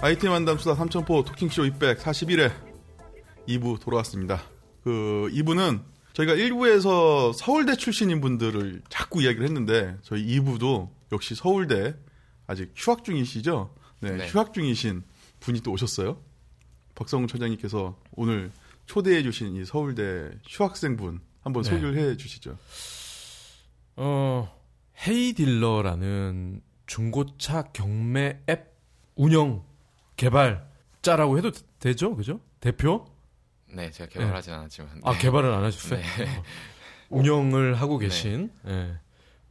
아이템 한담 수다 3천포 토킹쇼 241회 2부 돌아왔습니다. 그 2부는 저희가 1부에서 서울대 출신인 분들을 자꾸 이야기를 했는데 저희 2부도 역시 서울대 아직 휴학 중이시죠? 네, 네. 휴학 중이신 분이 또 오셨어요. 박성훈 처장님께서 오늘 초대해 주신 이 서울대 휴학생 분 한번 네. 소개를 해 주시죠. 어, 헤이딜러라는 중고차 경매 앱 운영 개발자라고 해도 되죠, 그죠? 대표? 네, 제가 개발하진 않았지만. 아 네. 개발은 안 하셨어요? 네. 어. 운영을 하고 계신 예,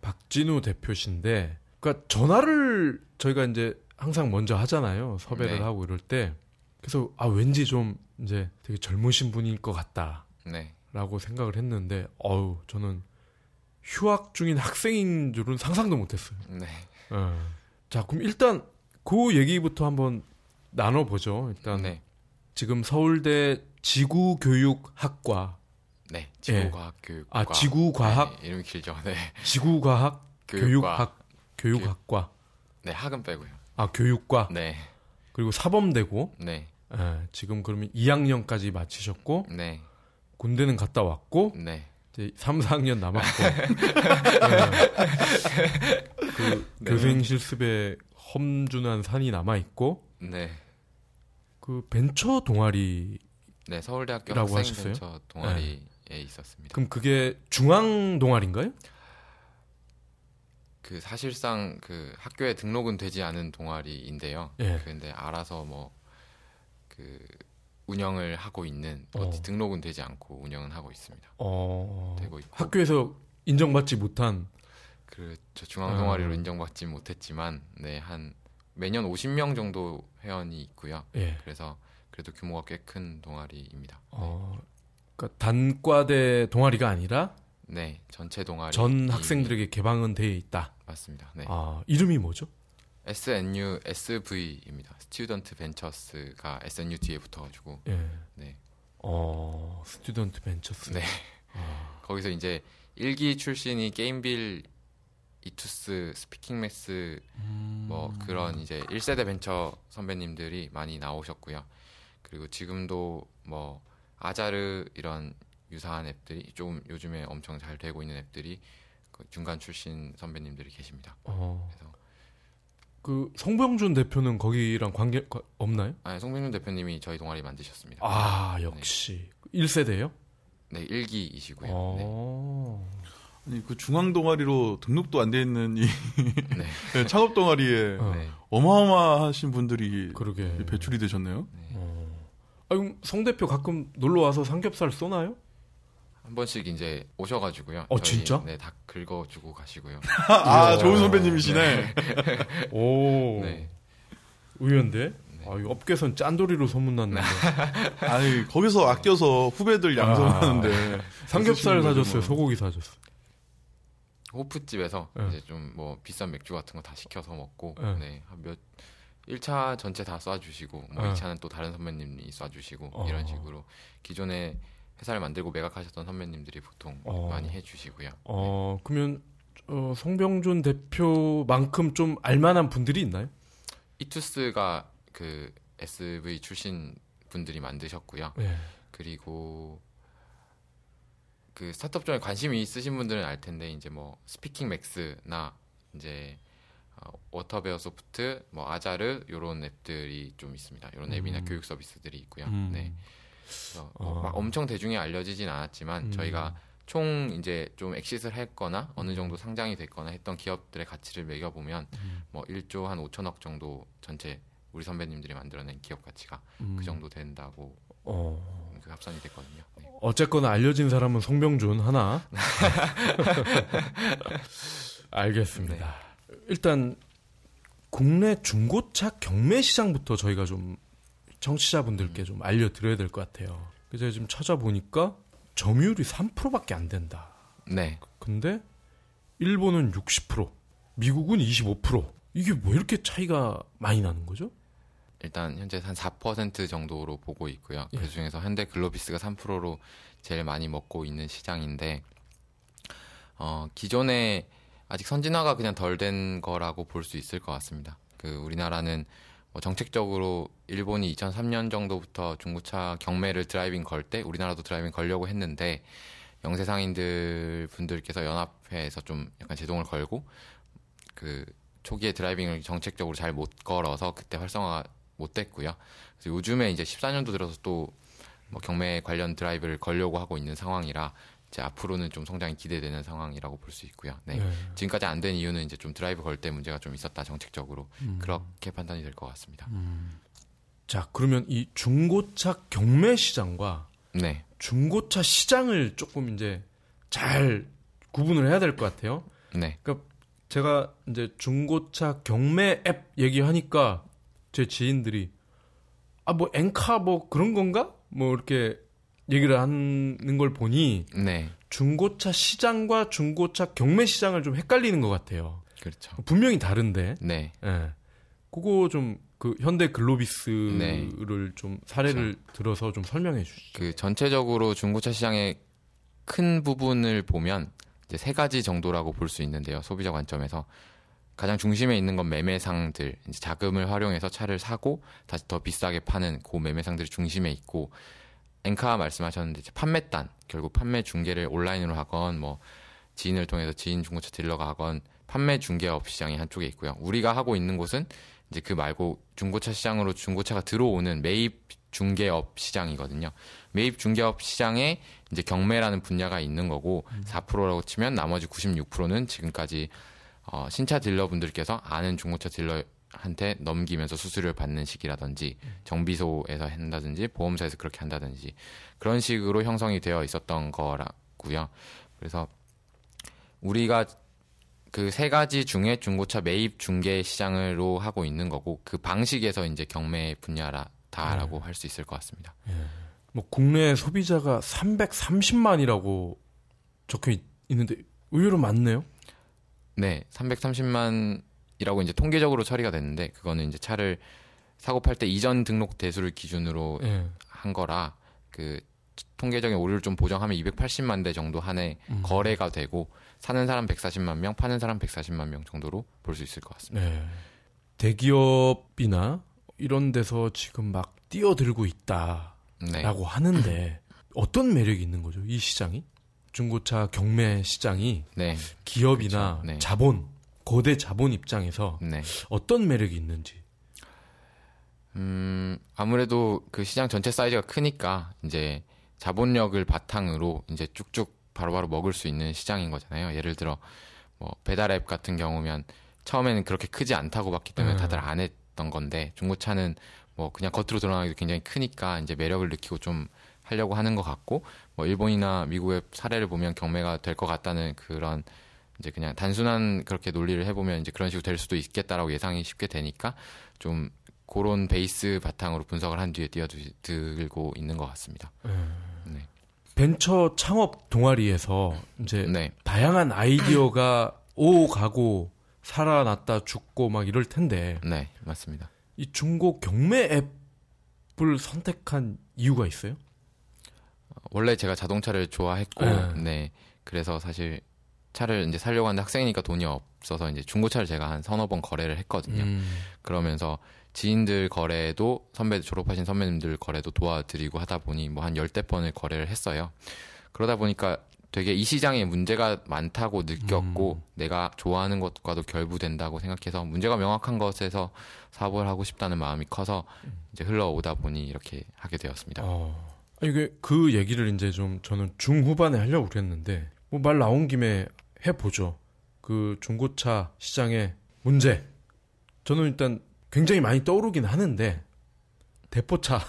박진우 대표신데, 그러니까 전화를 저희가 이제 항상 먼저 하잖아요. 섭외를 네. 하고 이럴 때, 그래서 아 왠지 좀 이제 되게 젊으신 분일 것 같다. 네. 라고 생각을 했는데 어우 저는 휴학 중인 학생인 줄은 상상도 못했어요. 네. 어. 자 그럼 일단 그 얘기부터 한번 나눠보죠. 일단 네. 지금 서울대 지구교육학과 네. 지구과학 교육과. 아 지구과학 네, 이름이 길죠. 네. 지구과학 교육과. 교육학 교육학과 네, 학은 빼고요. 아 교육과 네. 그리고 사범대고 네. 예, 지금 그러면 2학년까지 마치셨고 네. 군대는 갔다 왔고 네. 이제 3, 4학년 남았고 네. 그 네. 교생 실습에 험준한 산이 남아 있고 네. 그 벤처 동아리 네, 서울대학교 학생 하셨어요? 벤처 동아리에 있었습니다. 그럼 그게 중앙 동아리인가요? 그 사실상 그 학교에 등록은 되지 않은 동아리인데요. 예. 근데 알아서 뭐 그 운영을 하고 있는 어. 등록은 되지 않고 운영은 하고 있습니다. 어 되고 있고 학교에서 인정받지 못한 그저 중앙 동아리로 어. 인정받지 못했지만 네 한 매년 50명 정도 회원이 있고요. 예. 그래서 그래도 규모가 꽤 큰 동아리입니다. 어 그러니까 단과대 동아리가 아니라 네, 전체 동아리 전 학생들에게 개방은 돼 있다. 맞습니다. 네. 아 이름이 뭐죠? SNU SV입니다. Student Ventures가 SNU 뒤에 붙어가지고 예. 네. 어 Student Ventures. 네. 거기서 이제 일기 출신이 게임빌 이투스 스피킹 맥스 뭐 그런 이제 1세대 벤처 선배님들이 많이 나오셨고요. 그리고 지금도 뭐 아자르 이런 유사한 앱들이 좀 요즘에 엄청 잘 되고 있는 앱들이 그 중간 출신 선배님들이 계십니다. 어. 그래서 그 송병준 대표는 거기랑 관계 가- 없나요? 아, 송병준 대표님이 저희 동아리 만드셨습니다. 아 역시 1세대예요? 네, 일기이시고요. 네. 어. 아니 그 중앙 동아리로 등록도 안 돼 있는 이 네. 창업 동아리에 어. 네. 어마어마하신 분들이 그러게. 배출이 되셨네요. 어. 아, 그럼 송 대표 가끔 놀러 와서 삼겹살 쏘나요? 한 번씩 이제 오셔가지고요. 어, 저희, 진짜? 네, 다 긁어주고 가시고요. 아 좋은 선배님이시네. 오. 네. 의외인데. 아, 이 업계선 짠돌이로 소문났는데. 아니 거기서 아껴서 후배들 양성하는데 삼겹살 사줬어요. 뭐. 소고기 사줬어요. 호프집에서 네. 이제 좀 뭐 비싼 맥주 같은 거 다 시켜서 먹고 네. 네. 한몇 1차 전체 다 쏴주시고 뭐 네. 2차는 또 다른 선배님이 쏴주시고 어. 이런 식으로 기존에 회사를 만들고 매각하셨던 선배님들이 보통 어. 많이 해주시고요. 어, 그러면 어, 송병준 대표만큼 좀 알만한 분들이 있나요? 이투스가 그 SV 출신 분들이 만드셨고요. 네. 그리고 그 스타트업 쪽에 관심이 있으신 분들은 알 텐데 이제 뭐 스피킹 맥스나 이제 어, 워터베어 소프트, 뭐 아자르 이런 앱들이 좀 있습니다. 이런 앱이나 음. 교육 서비스들이 있고요. 음. 네. 어. 막 엄청 대중에 알려지진 않았지만 음. 저희가 총 이제 좀 엑시스를 했거나 어느 정도 상장이 됐거나 했던 기업들의 가치를 매겨 보면 음. 뭐 1조 한 5천억 정도 전체 우리 선배님들이 만들어낸 기업 가치가 음. 그 정도 된다고 어. 그 합산이 됐거든요. 네. 어쨌거나 알려진 사람은 송병준 하나. 알겠습니다. 일단 국내 중고차 경매 시장부터 저희가 좀 청취자분들께 좀 알려드려야 될 것 같아요. 그래서 지금 찾아보니까 점유율이 3%밖에 안 된다. 네. 근데 일본은 60%, 미국은 25%. 이게 왜 이렇게 차이가 많이 나는 거죠? 일단 현재 한 4% 정도로 보고 있고요. 예. 그 중에서 현대 글로비스가 3%로 제일 많이 먹고 있는 시장인데 어, 기존에 아직 선진화가 그냥 덜 된 거라고 볼 수 있을 것 같습니다. 그 우리나라는 뭐 정책적으로 일본이 2003년 정도부터 중고차 경매를 driving 걸 때 우리나라도 driving 걸려고 했는데 영세 상인들 분들께서 연합회에서 좀 약간 제동을 걸고 그 초기에 driving을 정책적으로 잘 못 걸어서 그때 활성화가 못 됐고요. 그래서 요즘에 이제 14년도 들어서 또 뭐 경매 관련 드라이브를 걸려고 하고 있는 상황이라 이제 앞으로는 좀 성장이 기대되는 상황이라고 볼 수 있고요. 네. 네. 지금까지 안 된 이유는 이제 좀 드라이브 걸 때 문제가 좀 있었다 정책적으로 그렇게 판단이 될 것 같습니다. 자, 그러면 이 중고차 경매 시장과 네, 중고차 시장을 조금 이제 잘 구분을 해야 될 것 같아요. 네, 그러니까 제가 이제 중고차 경매 앱 얘기하니까 제 지인들이 아 뭐 엔카 뭐 그런 건가? 뭐 이렇게 얘기를 하는 걸 보니 네, 중고차 시장과 중고차 경매 시장을 좀 헷갈리는 것 같아요. 그렇죠. 분명히 다른데. 네, 예. 그거 좀 그 현대 글로비스를 네. 좀 사례를 들어서 좀 설명해 주시죠. 그 전체적으로 중고차 시장의 큰 부분을 보면 이제 세 가지 정도라고 볼 수 있는데요. 소비자 관점에서 가장 중심에 있는 건 매매상들, 자금을 활용해서 차를 사고 다시 더 비싸게 파는 그 매매상들이 중심에 있고 엔카 말씀하셨는데 이제 판매단 결국 판매 중개를 온라인으로 하건 뭐 지인을 통해서 지인 중고차 딜러가 하건 판매 중개업 시장이 한쪽에 있고요. 우리가 하고 있는 곳은 이제 그 말고 중고차 시장으로 중고차가 들어오는 매입 중개업 시장이거든요. 매입 중개업 시장에 이제 경매라는 분야가 있는 거고 4%라고 치면 나머지 96%는 지금까지 어, 신차 딜러분들께서 아는 중고차 딜러 한테 넘기면서 수수료를 받는 식이라든지 정비소에서 한다든지 보험사에서 그렇게 한다든지 그런 식으로 형성이 되어 있었던 거라고요. 그래서 우리가 그 세 가지 중에 중고차 매입 중개 시장으로 하고 있는 거고 그 방식에서 이제 경매 분야라 다라고 할수 있을 것 같습니다. 뭐 국내 소비자가 330만이라고 적혀 있, 있는데 의외로 많네요. 네, 330만 이라고 이제 통계적으로 처리가 됐는데 그거는 이제 차를 사고 팔 때 이전 등록 대수를 기준으로 예. 한 거라 그 통계적인 오류를 좀 보정하면 280만 대 정도 한해 거래가 되고 사는 사람 140만 명, 파는 사람 140만 명 정도로 볼 수 있을 것 같습니다. 네. 대기업이나 이런 데서 지금 막 뛰어들고 있다라고 네. 하는데 어떤 매력이 있는 거죠? 이 시장이 중고차 경매 시장이 네. 기업이나 그렇죠. 네. 자본 거대 자본 입장에서 네. 어떤 매력이 있는지. 음, 아무래도 그 시장 전체 사이즈가 크니까 이제 자본력을 바탕으로 이제 쭉쭉 바로바로 먹을 수 있는 시장인 거잖아요. 예를 들어 뭐 배달 앱 같은 경우면 처음에는 그렇게 크지 않다고 봤기 때문에 음. 다들 안 했던 건데 중고차는 뭐 그냥 겉으로 드러나기도 굉장히 크니까 이제 매력을 느끼고 좀 하려고 하는 것 같고 뭐 일본이나 미국의 사례를 보면 경매가 될 것 같다는 그런 이제 그냥 단순한 그렇게 논리를 해보면 이제 그런 식으로 될 수도 있겠다라고 예상이 쉽게 되니까 좀 그런 베이스 바탕으로 분석을 한 뒤에 뛰어들고 있는 것 같습니다. 네. 벤처 창업 동아리에서 이제 네. 다양한 아이디어가 오고 가고 살아났다 죽고 막 이럴 텐데 네, 맞습니다. 이 중고 경매 앱을 선택한 이유가 있어요? 원래 제가 자동차를 좋아했고, 네. 네. 그래서 사실 차를 이제 살려고 하는데 학생이니까 돈이 없어서 이제 중고차를 제가 한 서너 번 거래를 했거든요. 음. 그러면서 지인들 거래도 선배 졸업하신 선배님들 거래도 도와드리고 하다 보니 뭐 한 열대 번을 거래를 했어요. 그러다 보니까 되게 이 시장에 문제가 많다고 느꼈고 내가 좋아하는 것과도 결부된다고 생각해서 문제가 명확한 것에서 사업을 하고 싶다는 마음이 커서 이제 흘러오다 보니 이렇게 하게 되었습니다. 어. 아니, 이게 그 얘기를 이제 좀 저는 중후반에 하려고 그랬는데 뭐 말 나온 김에 해보죠. 그 중고차 시장의 문제. 저는 일단 굉장히 많이 떠오르긴 하는데 대포차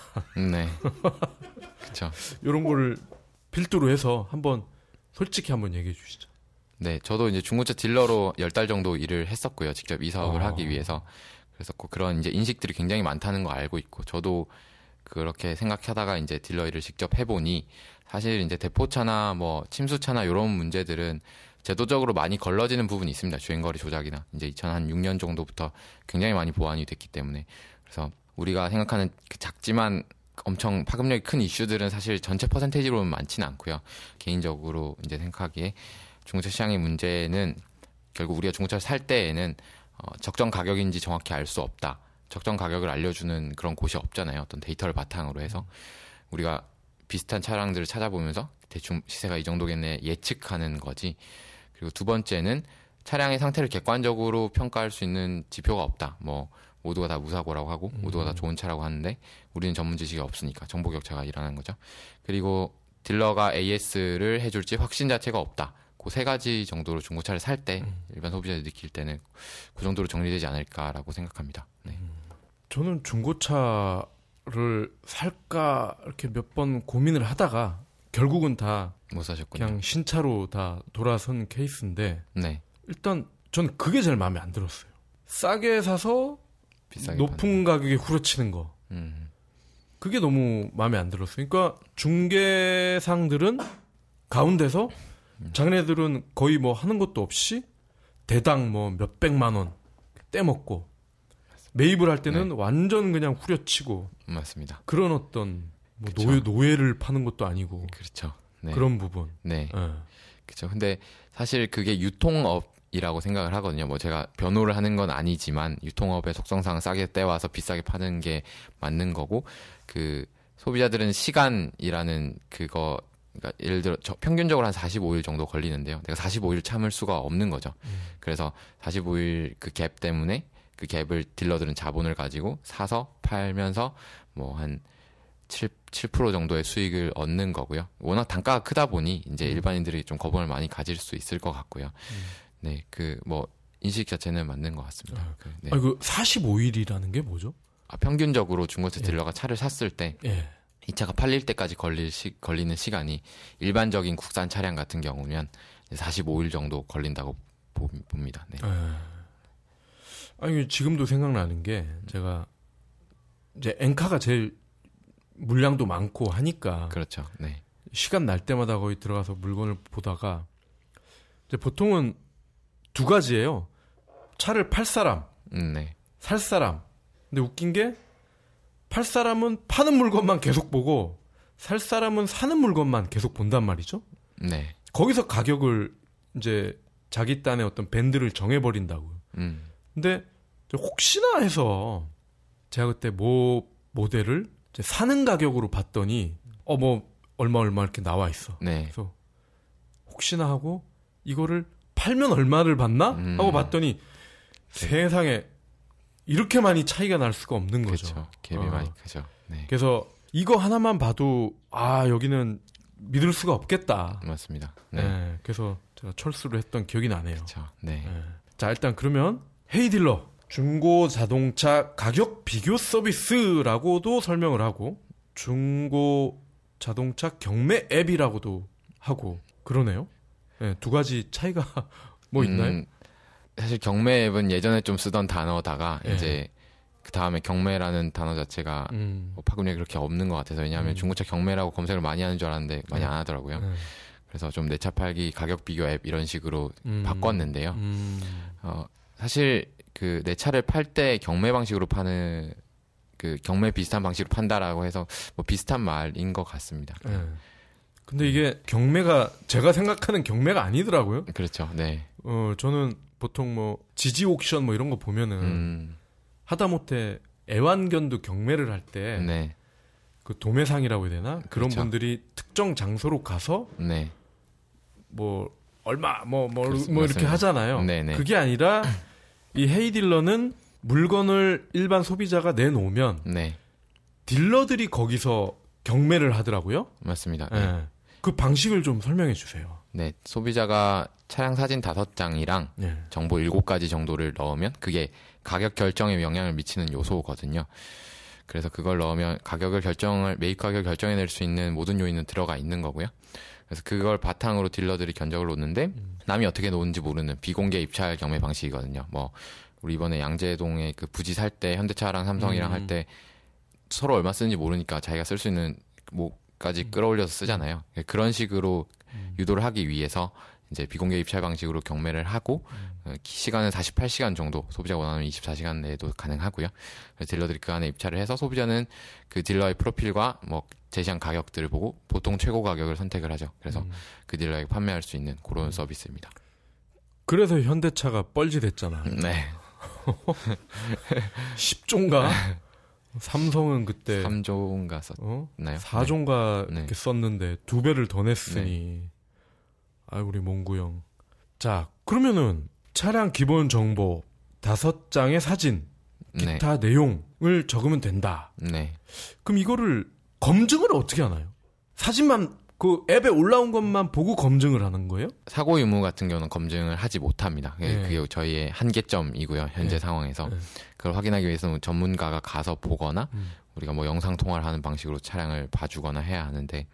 네. 그렇죠. 이런 거를 필두로 해서 한번 솔직히 한번 얘기해 주시죠. 네, 저도 이제 중고차 딜러로 열 달 정도 일을 했었고요. 직접 이 사업을 어. 하기 위해서. 그래서 꼭 그런 이제 인식들이 굉장히 많다는 거 알고 있고, 저도 그렇게 생각하다가 이제 딜러 일을 직접 해보니, 사실 이제 대포차나 뭐 침수차나 이런 문제들은 제도적으로 많이 걸러지는 부분이 있습니다. 주행거리 조작이나 이제 2006년 정도부터 굉장히 많이 보완이 됐기 때문에 그래서 우리가 생각하는 그 작지만 엄청 파급력이 큰 이슈들은 사실 전체 퍼센테이지로 는 많지는 않고요. 개인적으로 이제 생각하기에 중고차 시장의 문제는 결국 우리가 중고차를 살 때에는 어, 적정 가격인지 정확히 알 수 없다. 적정 가격을 알려주는 그런 곳이 없잖아요. 어떤 데이터를 바탕으로 해서 우리가 비슷한 차량들을 찾아보면서 대충 시세가 이 정도겠네 예측하는 거지. 그리고 두 번째는 차량의 상태를 객관적으로 평가할 수 있는 지표가 없다. 뭐 모두가 다 무사고라고 하고 모두가 다 좋은 차라고 하는데 우리는 전문 지식이 없으니까 정보 격차가 일어나는 거죠. 그리고 딜러가 AS를 해줄지 확신 자체가 없다. 그 세 가지 정도로 중고차를 살 때 일반 소비자들이 느낄 때는 그 정도로 정리되지 않을까라고 생각합니다. 네. 저는 중고차를 살까 이렇게 몇 번 고민을 하다가 결국은 다 못 사셨군요. 그냥 신차로 다 돌아선 케이스인데 네. 일단 저는 그게 제일 마음에 안 들었어요. 싸게 사서 높은 가격에 후려치는 거. 음. 그게 너무 마음에 안 들었어요. 그러니까 중개상들은 가운데서 자기네들은 거의 뭐 하는 것도 없이 대당 뭐 몇백만 원 떼먹고 매입을 할 때는 완전 그냥 후려치고 맞습니다. 그런 어떤 뭐 그쵸. 노예, 노예를 파는 것도 아니고 그렇죠. 네. 그런 부분. 네. 예. 그렇죠. 근데 사실 그게 유통업이라고 생각을 하거든요. 뭐 제가 변호를 하는 건 아니지만 유통업의 속성상 싸게 떼와서 비싸게 파는 게 맞는 거고 그 소비자들은 시간이라는 그거 그러니까 예를 들어 저 평균적으로 한 45일 정도 걸리는데요. 내가 45일 참을 수가 없는 거죠. 그래서 45일 그 갭 때문에 그 갭을 딜러들은 자본을 가지고 사서 팔면서 뭐 한 7, 7% 정도의 수익을 얻는 거고요. 워낙 단가가 크다 보니 이제 일반인들이 좀 거부감을 많이 가질 수 있을 것 같고요. 네, 그 뭐 인식 자체는 맞는 것 같습니다. 그, 네. 아, 그 45일이라는 게 뭐죠? 아, 평균적으로 중고차 예. 딜러가 차를 샀을 때이 예. 차가 팔릴 때까지 걸릴 시, 걸리는 시간이 일반적인 국산 차량 같은 경우면 45일 정도 걸린다고 보, 봅니다. 네. 예. 아니 지금도 생각나는 게 제가 이제 엔카가 제일 물량도 많고 하니까 그렇죠. 네. 시간 날 때마다 거의 들어가서 물건을 보다가 이제 보통은 두 가지예요. 차를 팔 사람, 음, 네. 살 사람. 근데 웃긴 게 팔 사람은 파는 물건만 계속 보고 살 사람은 사는 물건만 계속 본단 말이죠. 네. 거기서 가격을 이제 자기 딴의 어떤 밴드를 정해버린다고요. 음. 근데 저 혹시나 해서 제가 그때 모 모델을 사는 가격으로 봤더니 어 뭐 얼마 얼마 이렇게 나와 있어. 네. 그래서 혹시나 하고 이거를 팔면 얼마를 받나 음. 하고 봤더니 세상에 이렇게 많이 차이가 날 수가 없는 거죠. 그렇죠. 갭이 어. 많이 크죠. 네. 그래서 이거 하나만 봐도 아 여기는 믿을 수가 없겠다. 맞습니다. 네. 네. 그래서 제가 철수를 했던 기억이 나네요. 그렇죠. 네. 네. 자 일단 그러면 헤이딜러 중고 자동차 가격 비교 서비스라고도 설명을 하고 중고 자동차 경매 앱이라고도 하고 그러네요. 네, 두 가지 차이가 뭐 있나요? 음, 사실 경매 앱은 예전에 좀 쓰던 단어다가 예. 이제 그 다음에 경매라는 단어 자체가 음. 뭐 파급력이 그렇게 없는 것 같아서 왜냐하면 음. 중고차 경매라고 검색을 많이 하는 줄 알았는데 많이 네. 안 하더라고요. 네. 그래서 좀 내 차 팔기 가격 비교 앱 이런 식으로 음. 바꿨는데요. 음. 어, 사실 그 내 차를 팔 때 경매 방식으로 파는 그 경매 비슷한 방식으로 판다라고 해서 뭐 비슷한 말인 것 같습니다. 네. 근데 이게 경매가 제가 생각하는 경매가 아니더라고요. 그렇죠. 네. 어 저는 보통 뭐 지지 옥션 뭐 이런 거 보면은 음, 하다못해 애완견도 경매를 할 때그 네. 도매상이라고 해야 되나 그런 그렇죠. 분들이 특정 장소로 가서 네. 뭐 얼마 뭐 뭐. 뭐 이렇게 하잖아요. 네네. 그게 아니라 이 헤이 딜러는 물건을 일반 소비자가 내놓으면 네. 딜러들이 거기서 경매를 하더라고요. 맞습니다. 예. 네. 그 방식을 좀 설명해 주세요. 네. 소비자가 차량 사진 다섯 장이랑 예. 정보 일곱 가지 정도를 넣으면 그게 가격 결정에 영향을 미치는 요소거든요. 그래서 그걸 넣으면 가격을 결정을 매입 가격 결정해낼 수 있는 모든 요인은 들어가 있는 거고요. 그래서 그걸 바탕으로 딜러들이 견적을 놓는데 남이 어떻게 놓은지 모르는 비공개 입찰 경매 방식이거든요. 뭐 우리 이번에 양재동에 그 부지 살 때 현대차랑 삼성이랑 음. 할때 서로 얼마 쓰는지 모르니까 자기가 쓸 수 있는 뭐까지 끌어올려서 쓰잖아요. 그런 식으로 유도를 하기 위해서 이제 비공개 입찰 방식으로 경매를 하고 어, 기- 시간은 48시간 정도 소비자가 원하면 24시간 내에도 가능하고요. 딜러들이 그 안에 입찰을 해서 소비자는 그 딜러의 프로필과 뭐 제시한 가격들을 보고 보통 최고 가격을 선택을 하죠. 그래서 음. 그 딜러에게 판매할 수 있는 그런 서비스입니다. 그래서 현대차가 뻘짓했잖아. 네. 10종가? 삼성은 그때 3조인가 어? 썼나요? 4종가 네. 이렇게 썼는데 두 배를 더 냈으니 아 우리 몽구 형. 자 그러면은 차량 기본 정보 다섯 장의 사진 네. 기타 내용을 적으면 된다. 네. 그럼 이거를 검증을 어떻게 하나요? 사진만 그 앱에 올라온 것만 보고 검증을 하는 거예요? 사고 유무 같은 경우는 검증을 하지 못합니다. 그게, 네. 그게 저희의 한계점이고요. 현재 네. 상황에서 네. 그걸 확인하기 위해서는 전문가가 가서 보거나 음. 우리가 뭐 영상 통화를 하는 방식으로 차량을 봐주거나 해야 하는데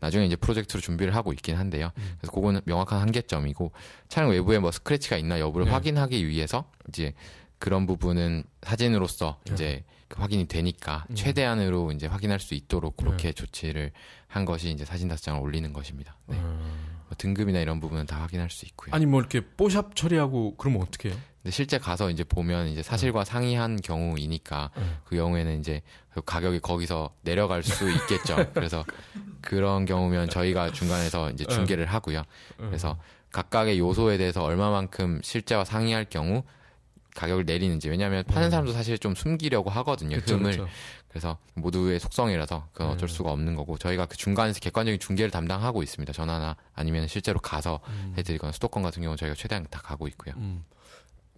나중에 이제 프로젝트로 준비를 하고 있긴 한데요. 음. 그래서 그거는 명확한 한계점이고 차량 외부에 뭐 스크래치가 있나 여부를 네. 확인하기 위해서 이제 그런 부분은 사진으로서 네. 이제 확인이 되니까 음. 최대한으로 이제 확인할 수 있도록 그렇게 조치를 한 것이 이제 사진 다섯 장을 올리는 것입니다. 네. 음. 뭐 등급이나 이런 부분은 다 확인할 수 있고요. 아니 뭐 이렇게 뽀샵 처리하고 그러면 어떻게 해요? 근데 실제 가서 이제 보면 이제 사실과 상이한 경우이니까 음. 그 경우에는 이제 그 가격이 거기서 내려갈 수 있겠죠. 그래서 그런 경우면 저희가 중간에서 이제 중계를 하고요. 그래서 각각의 요소에 대해서 얼마만큼 실제와 상이할 경우 가격을 내리는지 왜냐하면 파는 사람도 사실 좀 숨기려고 하거든요. 그쵸, 흠을 그쵸. 그래서 모두의 속성이라서 그건 어쩔 네. 수가 없는 거고 저희가 그 중간에서 객관적인 중계를 담당하고 있습니다. 전화나 아니면 실제로 가서 음. 해드리거나 수도권 같은 경우 는 저희가 최대한 다 가고 있고요. 음.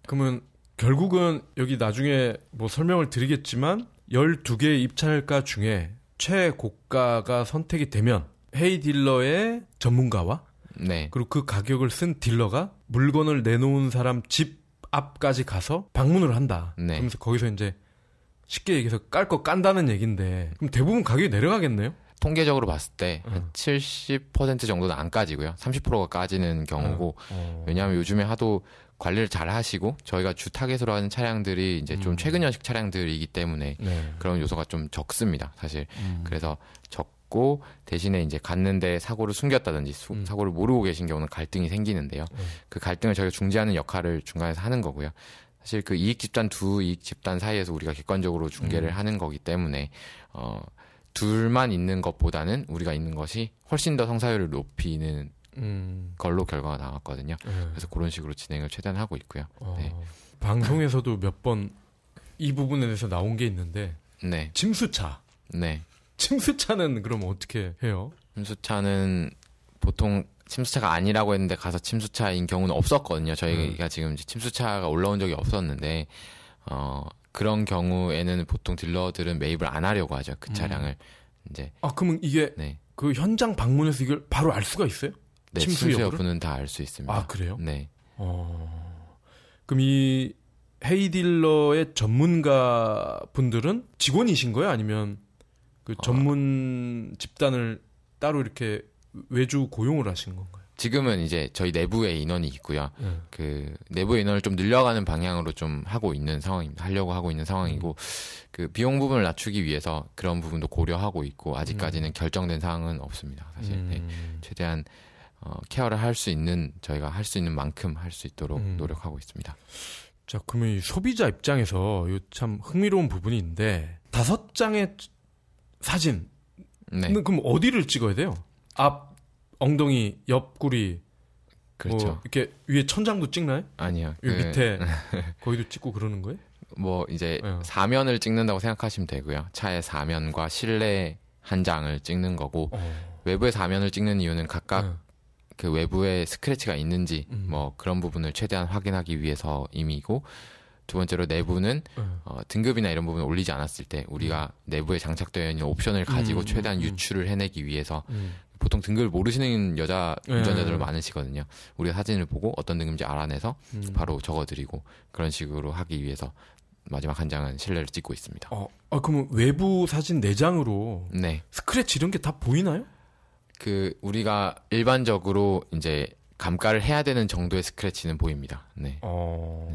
그러면 결국은 여기 나중에 뭐 설명을 드리겠지만 12개의 입찰가 중에 최고가가 선택이 되면 헤이 딜러의 전문가와 네, 그리고 그 가격을 쓴 딜러가 물건을 내놓은 사람 집 앞까지 가서 방문을 한다. 네. 그러면서 거기서 이제 쉽게 얘기해서 깔 거 깐다는 얘기인데 그럼 대부분 가격이 내려가겠네요? 통계적으로 봤을 때한 음. 70% 정도는 안 까지고요. 30%가 까지는 경우고 어. 왜냐하면 요즘에 하도 관리를 잘 하시고 저희가 주 타겟으로 하는 차량들이 이제 좀 음. 최근 연식 차량들이기 때문에 네. 그런 요소가 좀 적습니다. 사실 음. 그래서 적 고 대신에 이제 갔는데 사고를 숨겼다든지 수- 음. 사고를 모르고 계신 경우는 갈등이 생기는데요. 음. 그 갈등을 저희가 중재하는 역할을 중간에서 하는 거고요. 사실 그 이익 집단 두 이익 집단 사이에서 우리가 객관적으로 중계를 음. 하는 거기 때문에 어 둘만 있는 것보다는 우리가 있는 것이 훨씬 더 성사율을 높이는 음. 걸로 결과가 나왔거든요. 네. 그래서 그런 식으로 진행을 최대한 하고 있고요. 어. 네. 방송에서도 몇 번 이 부분에 대해서 나온 게 있는데 네, 침수차. 네. 침수차는 그럼 어떻게 해요? 침수차는 보통 침수차가 아니라고 했는데 가서 침수차인 경우는 없었거든요. 저희가 지금 이제 침수차가 올라온 적이 없었는데 어 그런 경우에는 보통 딜러들은 매입을 안 하려고 하죠. 그 음. 차량을 이제 아 그러면 이게 네. 그 현장 방문해서 이걸 바로 알 수가 있어요? 네, 침수? 여부는 다 알 수 있습니다. 아 그래요? 네. 어. 그럼 이 헤이 딜러의 전문가 분들은 직원이신 거예요? 아니면 그 어. 전문 집단을 따로 이렇게 외주 고용을 하신 건가요? 지금은 이제 저희 내부에 인원이 있고요. 네. 그 내부 인원을 좀 늘려가는 방향으로 좀 하고 있는 상황입니다. 하려고 하고 있는 상황이고 그 비용 부분을 낮추기 위해서 그런 부분도 고려하고 있고 아직까지는 결정된 사항은 없습니다. 사실 네. 음. 최대한 어, 케어를 할 수 있는 저희가 할 수 있는 만큼 할 수 있도록 음. 노력하고 있습니다. 자, 그러면 이 소비자 입장에서 이참 흥미로운 부분이 있는데 다섯 장의 사진. 네, 는 그럼 어디를 찍어야 돼요? 앞 엉덩이, 옆구리, 그렇죠. 뭐 이렇게 위에 천장도 찍나요? 아니요. 이 그, 밑에 거기도 찍고 그러는 거예요? 뭐 이제 네. 사면을 찍는다고 생각하시면 되고요. 차의 사면과 실내 한 장을 찍는 거고 어. 외부의 사면을 찍는 이유는 각각 네. 그 외부에 스크래치가 있는지 음. 뭐 그런 부분을 최대한 확인하기 위해서임이고 두 번째로 내부는 네. 어, 등급이나 이런 부분을 올리지 않았을 때 우리가 내부에 장착되어 있는 옵션을 가지고 음, 최대한 음, 음. 유출을 해내기 위해서 음. 보통 등급을 모르시는 여자 네. 운전자들 많으시거든요. 우리가 사진을 보고 어떤 등급인지 알아내서 음. 바로 적어드리고 그런 식으로 하기 위해서 마지막 한 장은 실내를 찍고 있습니다. 어, 아, 그러면 외부 사진 네 장으로 네, 스크래치 이런 게 다 보이나요? 그 우리가 일반적으로 이제 감가를 해야 되는 정도의 스크래치는 보입니다. 네. 어.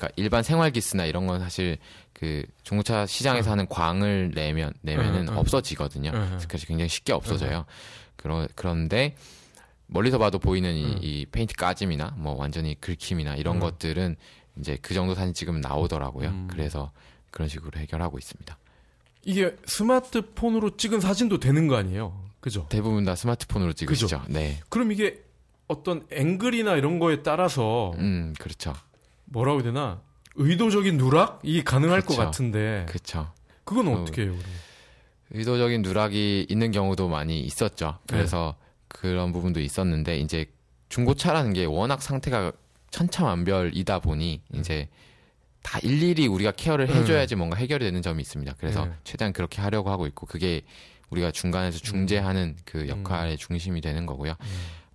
그러니까 일반 생활 기스나 이런 건 사실 그 중고차 시장에서 하는 광을 내면 내면은 응, 응. 없어지거든요. 응, 응. 스크래치 굉장히 쉽게 없어져요. 그러, 그런데 멀리서 봐도 보이는 이, 응. 이 페인트 까짐이나 뭐 완전히 긁힘이나 이런 응. 것들은 이제 그 정도 사진 찍으면 나오더라고요. 음. 그래서 그런 식으로 해결하고 있습니다. 이게 스마트폰으로 찍은 사진도 되는 거 아니에요? 그죠? 대부분 다 스마트폰으로 찍으시죠. 네. 그럼 이게 어떤 앵글이나 이런 거에 따라서 음, 그렇죠. 뭐라고 해야 되나 의도적인 누락이 가능할 것 그쵸. 같은데 그렇죠. 그건 어, 어떻게 해요? 그럼? 의도적인 누락이 있는 경우도 많이 있었죠. 그래서 그런 부분도 있었는데 이제 중고차라는 게 워낙 상태가 천차만별이다 보니 이제 다 일일이 우리가 케어를 해줘야지 뭔가 해결이 되는 점이 있습니다. 그래서 네. 최대한 그렇게 하려고 하고 있고 그게 우리가 중간에서 중재하는 그 역할의 중심이 되는 거고요.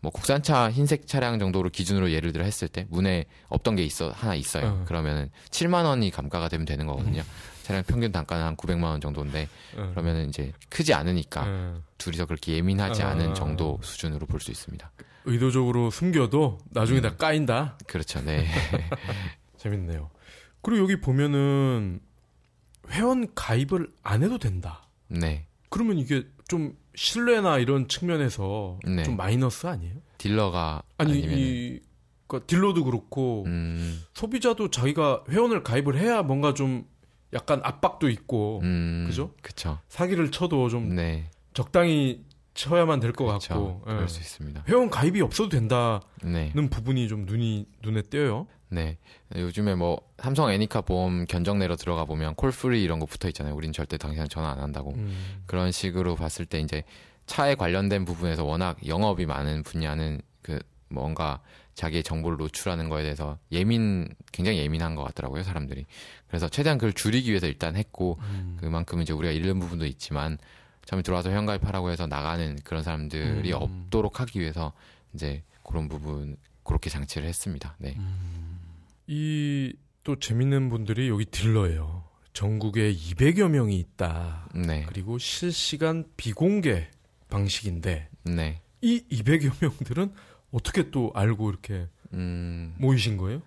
뭐 국산차 흰색 차량 정도로 기준으로 예를 들어 했을 때 문에 없던 게 있어 하나 있어요. 어. 그러면은 7만 원이 감가가 되면 되는 거거든요. 차량 평균 단가는 한 900만 원 정도인데 어. 그러면은 이제 크지 않으니까 어. 둘이서 그렇게 예민하지 아. 않은 정도 수준으로 볼 수 있습니다. 의도적으로 숨겨도 나중에 음. 다 까인다. 그렇죠. 네. 재밌네요. 그리고 여기 보면은 회원 가입을 안 해도 된다. 네. 그러면 이게 좀 신뢰나 이런 측면에서 네. 좀 마이너스 아니에요? 딜러가 아니 아니면 이 그러니까 딜러도 그렇고 음, 소비자도 자기가 회원을 가입을 해야 뭔가 좀 약간 압박도 있고 음, 그죠? 그쵸. 사기를 쳐도 좀 네. 적당히 쳐야만 될 것. 같고 그럴 예. 수 있습니다. 회원 가입이 없어도 된다는 네. 부분이 좀 눈이 눈에 띄어요. 네. 요즘에 뭐 삼성 애니카 보험 견적내로 들어가 보면 콜프리 이런 거 붙어 있잖아요. 우린 절대 당신한 전화 안 한다고. 음. 그런 식으로 봤을 때 이제 차에 관련된 부분에서 워낙 영업이 많은 분야는 그 뭔가 자기의 정보를 노출하는 거에 대해서 예민 굉장히 예민한 것 같더라고요 사람들이 그래서 최대한 그걸 줄이기 위해서 일단 했고 음. 그만큼 이제 우리가 잃는 부분도 있지만 처음에 들어와서 회원가입하라고 해서 나가는 그런 사람들이 음. 없도록 하기 위해서 이제 그런 부분 그렇게 장치를 했습니다. 네. 이 또 재밌는 분들이 여기 딜러예요. 전국에 200여 명이 있다. 네. 그리고 실시간 비공개 방식인데 네. 이 200여 명들은 어떻게 또 알고 이렇게 음, 모이신 거예요?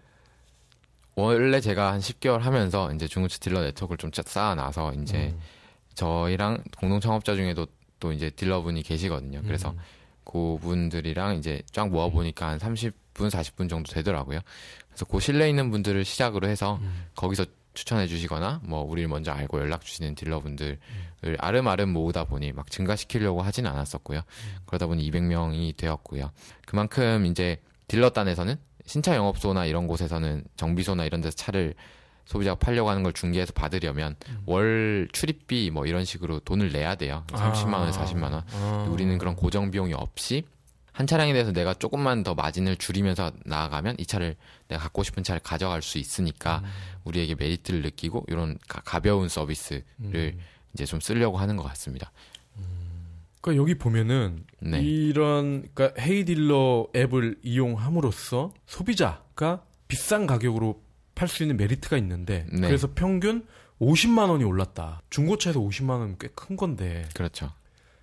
원래 제가 한 10개월 하면서 이제 중고차 딜러 네트워크를 좀 짜- 쌓아놔서 이제 음. 저희랑 공동 창업자 중에도 또 이제 딜러분이 계시거든요. 그래서 음. 그분들이랑 이제 쫙 모아 보니까 한 30분, 40분 정도 되더라고요. 그래서 그 신뢰 있는 분들을 시작으로 해서 음. 거기서 추천해 주시거나 뭐 우리를 먼저 알고 연락 주시는 딜러분들을 음. 아름아름 모으다 보니 막 증가시키려고 하진 않았었고요. 음. 그러다 보니 200명이 되었고요. 그만큼 이제 딜러단에서는 신차 영업소나 이런 곳에서는 정비소나 이런 데서 차를 소비자가 팔려고 하는 걸 중개해서 받으려면 음. 월 출입비 뭐 이런 식으로 돈을 내야 돼요. 30만 원, 40만 원. 아. 우리는 그런 고정 비용이 없이 한 차량에 대해서 내가 조금만 더 마진을 줄이면서 나아가면 이 차를 내가 갖고 싶은 차를 가져갈 수 있으니까 음. 우리에게 메리트를 느끼고 이런 가, 벼운 서비스를 음. 이제 좀 쓰려고 하는 것 같습니다. 그러니까 여기 보면은 네. 이런 그러니까 헤이딜러 앱을 이용함으로써 소비자가 비싼 가격으로 팔 수 있는 메리트가 있는데 네. 그래서 평균 50만 원이 올랐다. 중고차에서 50만 원은 꽤 큰 건데 그렇죠.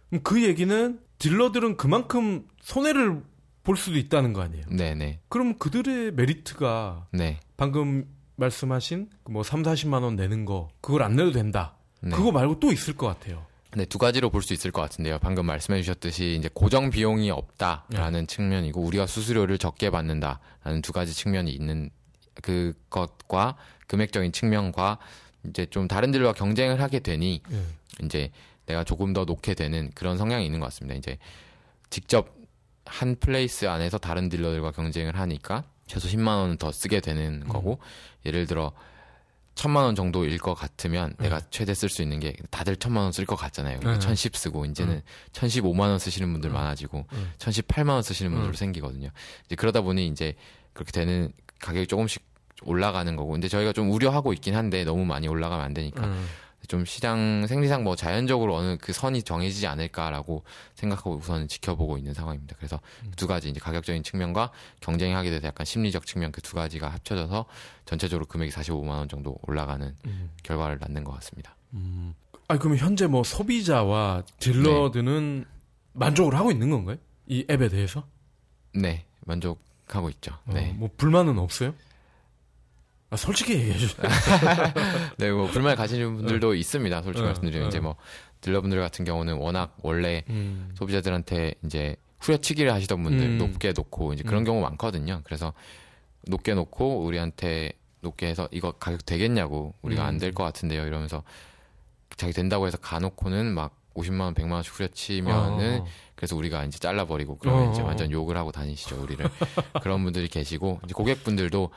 그럼 그 얘기는 딜러들은 그만큼 손해를 볼 수도 있다는 거 아니에요. 네네. 그럼 그들의 메리트가 네. 방금 말씀하신 그뭐 3, 40만 원 내는 거 그걸 안 내도 된다. 네. 그거 말고 또 있을 것 같아요. 네, 두 가지로 볼 수 있을 것 같은데요. 방금 말씀해 주셨듯이 이제 고정 비용이 없다라는 네. 측면이고 우리가 수수료를 적게 받는다라는 두 가지 측면이 있는 그것과 금액적인 측면과 이제 좀 다른 딜러와 경쟁을 하게 되니 예. 이제 내가 조금 더 넣게 되는 그런 성향이 있는 것 같습니다. 이제 직접 한 place 안에서 다른 딜러들과 경쟁을 하니까 최소 10만 원은 더 쓰게 되는 음. 거고 예를 들어 천만 원 정도일 것 같으면 내가 최대 쓸 수 있는 게 다들 천만 원 쓸 것 같잖아요. 네. 천십 쓰고 이제는 천십오만 원 쓰시는 분들 많아지고 음. 천십팔만 원 쓰시는 분들 음. 생기거든요. 이제 그러다 보니 이제 그렇게 되는 가격이 조금씩 올라가는 거고. 근데 저희가 좀 우려하고 있긴 한데 너무 많이 올라가면 안 되니까 음. 좀 시장 생리상 뭐 자연적으로 어느 그 선이 정해지지 않을까라고 생각하고 우선 지켜보고 있는 상황입니다. 그래서 음. 두 가지 이제 가격적인 측면과 경쟁하게 돼서 약간 심리적 측면 그 두 가지가 합쳐져서 전체적으로 금액이 45만 원 정도 올라가는 음. 결과를 낳는 것 같습니다. 아 그러면 현재 뭐 소비자와 딜러들은 만족을 하고 있는 건가요? 이 앱에 대해서? 네, 만족하고 있죠. 네. 어, 뭐 불만은 없어요? 아, 솔직히 얘기해 주세요. 네, 뭐 불만 가시는 분들도 있습니다. 솔직히 어, 말씀드리면 어. 이제 뭐 딜러분들 같은 경우는 워낙 원래 음. 소비자들한테 이제 후려치기를 하시던 분들 음. 높게 놓고 이제 그런 음. 경우 많거든요. 그래서 높게 놓고 우리한테 높게 해서 이거 가격 되겠냐고 우리가 음. 안될 것 같은데요. 이러면서 자기 된다고 해서 가놓고는 막 50만 원, 100만 원씩 후려치면은 어. 그래서 우리가 이제 잘라버리고 그러면 어. 이제 완전 욕을 하고 다니시죠 우리를 그런 분들이 계시고 이제 고객분들도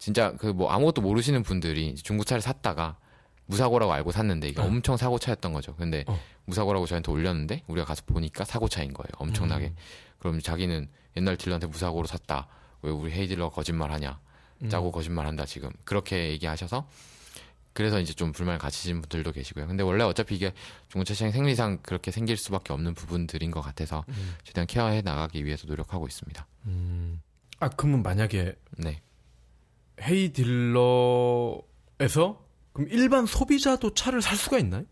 진짜 그 뭐 아무것도 모르시는 분들이 중고차를 샀다가 무사고라고 알고 샀는데 이게 네. 엄청 사고차였던 거죠. 근데 어. 무사고라고 저한테 올렸는데 우리가 가서 보니까 사고차인 거예요. 엄청나게. 음. 그럼 자기는 옛날 딜러한테 무사고로 샀다. 왜 우리 헤이 딜러가 거짓말하냐? 음. 짜고 거짓말한다 지금 그렇게 얘기하셔서 그래서 이제 좀 불만을 가지신 분들도 계시고요. 근데 원래 어차피 이게 중고차 시장 생리상 그렇게 생길 수밖에 없는 부분들인 것 같아서 음. 최대한 케어해 나가기 위해서 노력하고 있습니다. 음. 아 그러면 만약에 네, 헤이 딜러에서 그럼 일반 소비자도 차를 살 수가 있나요?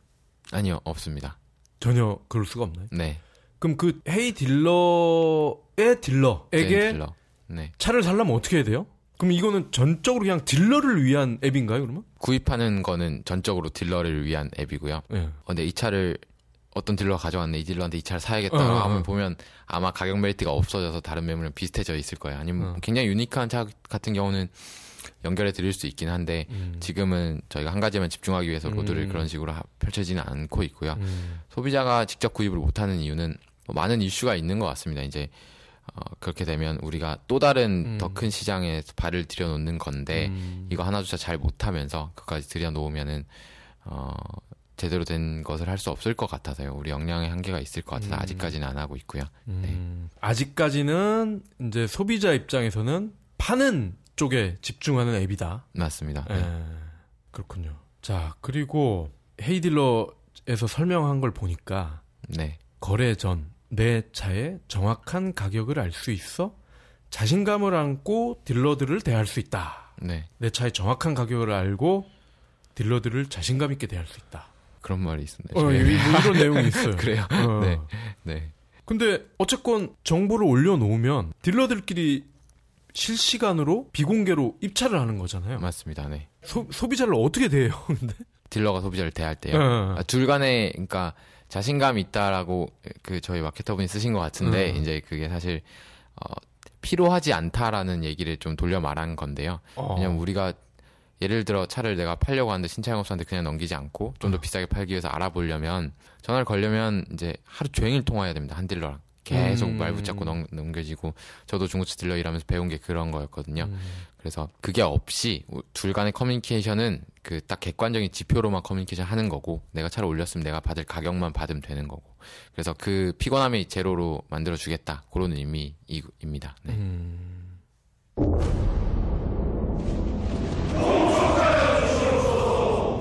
아니요 없습니다. 전혀 그럴 수가 없나요? 네, 그럼 그 헤이 딜러의 딜러에게 네, 딜러. 네, 차를 살려면 어떻게 해야 돼요? 그럼 이거는 전적으로 그냥 딜러를 위한 앱인가요, 그러면? 구입하는 거는 전적으로 딜러를 위한 앱이고요. 예. 어, 근데 이 차를 어떤 딜러가 가져왔네 이 딜러한테 이 차를 사야겠다 어, 어, 하면 어. 보면 아마 가격 메리트가 없어져서 다른 매물이랑 비슷해져 있을 거예요. 아니면 어. 굉장히 unique한 차 같은 경우는 연결해 드릴 수 있긴 한데 음. 지금은 저희가 한 가지만 집중하기 위해서 로드를 음. 그런 식으로 하- 펼쳐지는 않고 있고요. 음. 소비자가 직접 구입을 못하는 이유는 뭐 많은 이슈가 있는 것 같습니다. 이제 어, 그렇게 되면 우리가 또 다른 음. 더큰 시장에 발을 들여놓는 건데 음. 이거 하나조차 잘 못하면서 그까지 들여놓으면은 어, 제대로 된 것을 할 수 없을 것 같아서요. 우리 역량의 한계가 있을 것 같아서 음. 아직까지는 안 하고 있고요. 음. 아직까지는 이제 소비자 입장에서는 파는 쪽에 집중하는 앱이다. 맞습니다. 네. 예. 그렇군요. 자, 그리고 헤이딜러에서 설명한 걸 보니까 네. 거래 전 내 차의 정확한 가격을 알 수 있어 자신감을 안고 딜러들을 대할 수 있다. 네. 내 차의 정확한 가격을 알고 딜러들을 자신감 있게 대할 수 있다. 그런 말이 있습니다. 어, 뭐 이런 내용이 있어요. 그래요. 어. 네. 네. 근데 어쨌건 정보를 올려놓으면 딜러들끼리 실시간으로 비공개로 입찰을 하는 거잖아요. 맞습니다. 네. 소, 소비자를 어떻게 대해요? 근데 딜러가 소비자를 대할 때요. 어. 아, 둘 간에 그러니까 자신감 있다라고 그 저희 마케터분이 쓰신 것 같은데 음. 이제 그게 사실 어, 필요하지 않다라는 얘기를 좀 돌려 말한 건데요. 어. 왜냐면 우리가 예를 들어 차를 내가 팔려고 하는데 신차영업소한테 그냥 넘기지 않고 좀더 어. 비싸게 팔기 위해서 알아보려면 전화를 걸려면 이제 하루 종일 통화해야 됩니다 한 딜러랑 계속 음. 말 붙잡고 넘, 넘겨지고 저도 중고차 딜러 일하면서 배운 게 그런 거였거든요. 음. 그래서 그게 없이 둘 간의 커뮤니케이션은 그 딱 객관적인 지표로만 커뮤니케이션 하는 거고 내가 차를 올렸으면 내가 받을 가격만 받으면 되는 거고 그래서 그 피곤함이 제로로 만들어 주겠다 그런 의미입니다. 네. 음.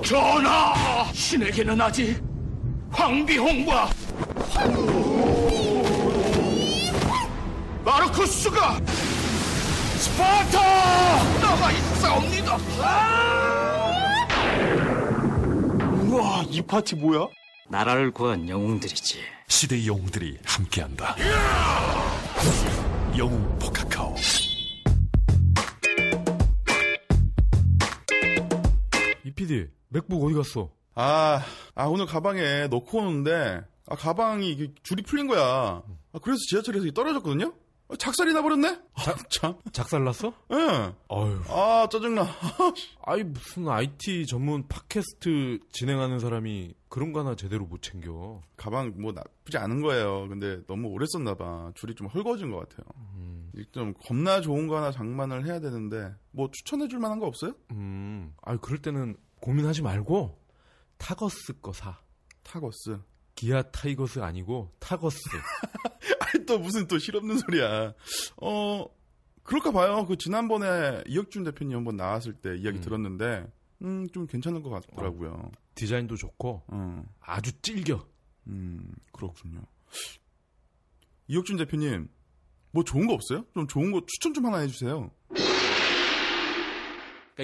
전하! 신에게는 아직 황비홍과 마르쿠스가 스파르타 나가 있사옵니다. 우와, 이 파티 뭐야? 나라를 구한 영웅들이지. 시대의 영웅들이 함께한다. 영웅 for Kakao. 이 PD MacBook 어디 갔어? 아, 아, 오늘 가방에 넣고 오는데, 아, 가방이 이게 줄이 풀린 거야. 아, 그래서 지하철에서 이게 떨어졌거든요? 아, 작살이 나버렸네? 아, 참. 작살났어? 예. 아유, 아, 짜증나. 아이 무슨 IT 전문 팟캐스트 진행하는 사람이 그런 거 하나 제대로 못 챙겨. 가방 뭐 나쁘지 않은 거예요. 근데 너무 오래 썼나봐. 줄이 좀 헐거워진 것 같아요. 좀 겁나 좋은 거 하나 장만을 해야 되는데, 뭐 추천해줄 만한 거 없어요? 음, 아 그럴 때는 고민하지 말고 타거스 거 사. 타거스. 기아 타이거스 아니고 Targus. 아니, 또 무슨 또 실없는 소리야. 어, 그럴까 봐요. 그 지난번에 이혁준 대표님 한번 나왔을 때 이야기 음. 들었는데, 음, 좀 괜찮은 것 같더라고요. 디자인도 좋고 어, 아주 찔겨. 음, 그렇군요. 이혁준 대표님, 뭐 좋은 거 없어요? 좀 좋은 거 추천 좀 하나 해주세요. 그러니까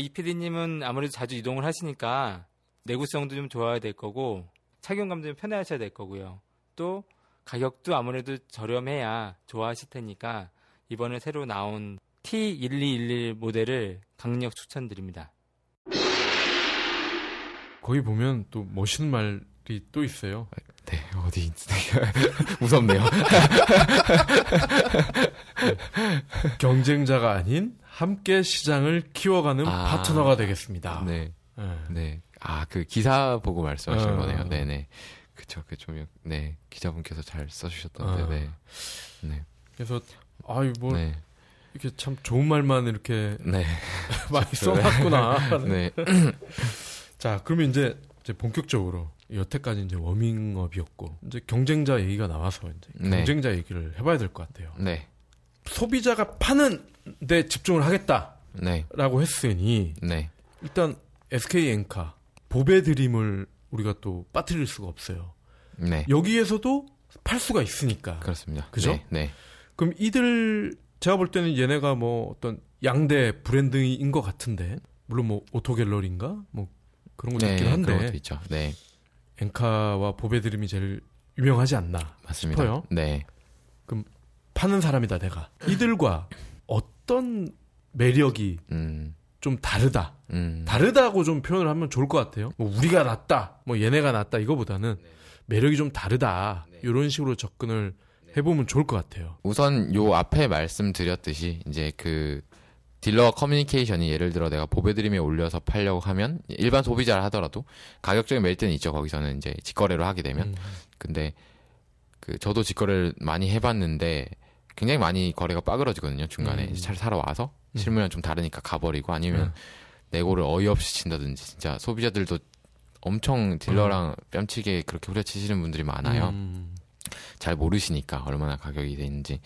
이 PD님은 아무래도 자주 이동을 하시니까 내구성도 좀 좋아야 될 거고 착용 감도 좀 편해하셔야 될 거고요. 또 가격도 아무래도 저렴해야 좋아하실 테니까 이번에 새로 나온 T1211 모델을 강력 추천드립니다. 거기 보면 또 멋있는 말이 또 있어요. 네, 어디 무섭네요. 경쟁자가 아닌 함께 시장을 키워가는 아. 파트너가 되겠습니다. 네, 예. 네. 아, 그 기사 보고 말씀하시는 어. 거네요. 네네. 그쵸, 그 좀 네 기자분께서 잘 써주셨던데, 아. 네, 네, 그래서 아이 뭐 네, 이렇게 참 좋은 말만 이렇게 네, 많이 써놨구나. 네, 자, 그러면 이제 이제 본격적으로 여태까지 이제 워밍업이었고 이제 경쟁자 얘기가 나와서 이제 네. 경쟁자 얘기를 해봐야 될 것 같아요. 네, 소비자가 파는 데 집중을 하겠다라고 네, 했으니 네, 일단 SK 엔카 보배 드림을 우리가 또 빠뜨릴 수가 없어요. 네, 여기에서도 팔 수가 있으니까. 그렇습니다. 그죠? 네, 네, 그럼 이들 제가 볼 때는 얘네가 뭐 어떤 양대 브랜드인 것 같은데 물론 뭐 오토 갤러리인가 뭐 그런 것도 네, 있긴 한데 그런 것도 있죠. 네, 엔카와 보배 드림이 제일 유명하지 않나 맞습니다. 싶어요. 네, 파는 사람이다 내가 이들과 어떤 매력이 음, 좀 다르다. 음, 다르다고 좀 표현을 하면 좋을 것 같아요. 뭐 우리가 낫다 뭐 얘네가 낫다 이거보다는 매력이 좀 다르다. 이런 식으로 접근을 해보면 좋을 것 같아요. 우선 요 앞에 말씀드렸듯이 이제 그 딜러 커뮤니케이션이 예를 들어 내가 보배드림에 올려서 팔려고 하면 일반 소비자를 하더라도 가격적인 메리트는 있죠. 거기서는 이제 직거래로 하게 되면. 음. 근데 그 저도 직거래를 많이 해봤는데 굉장히 많이 거래가 빠그러지거든요. 중간에 음. 차를 사러 와서 음. 실물이랑 좀 다르니까 가버리고 아니면 내고를 어이없이 친다든지 진짜 소비자들도 엄청 딜러랑 뺨치게 그렇게 후려치시는 분들이 많아요. 음. 잘 모르시니까 얼마나 가격이 되는지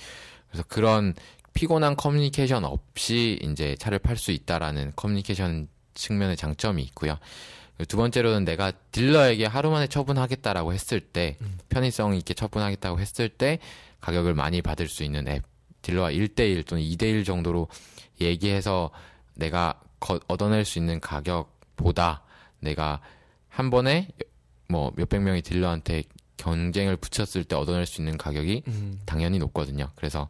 그래서 그런 피곤한 커뮤니케이션 없이 이제 차를 팔 수 있다라는 커뮤니케이션 측면의 장점이 있고요. 두 번째로는 내가 딜러에게 하루 만에 처분하겠다라고 했을 때 편의성 있게 처분하겠다고 했을 때 가격을 많이 받을 수 있는 앱 딜러와 1대1 또는 2대1 정도로 얘기해서 내가 거- 얻어낼 수 있는 가격보다 내가 한 번에 뭐 몇백 명의 딜러한테 경쟁을 붙였을 때 얻어낼 수 있는 가격이 음. 당연히 높거든요. 그래서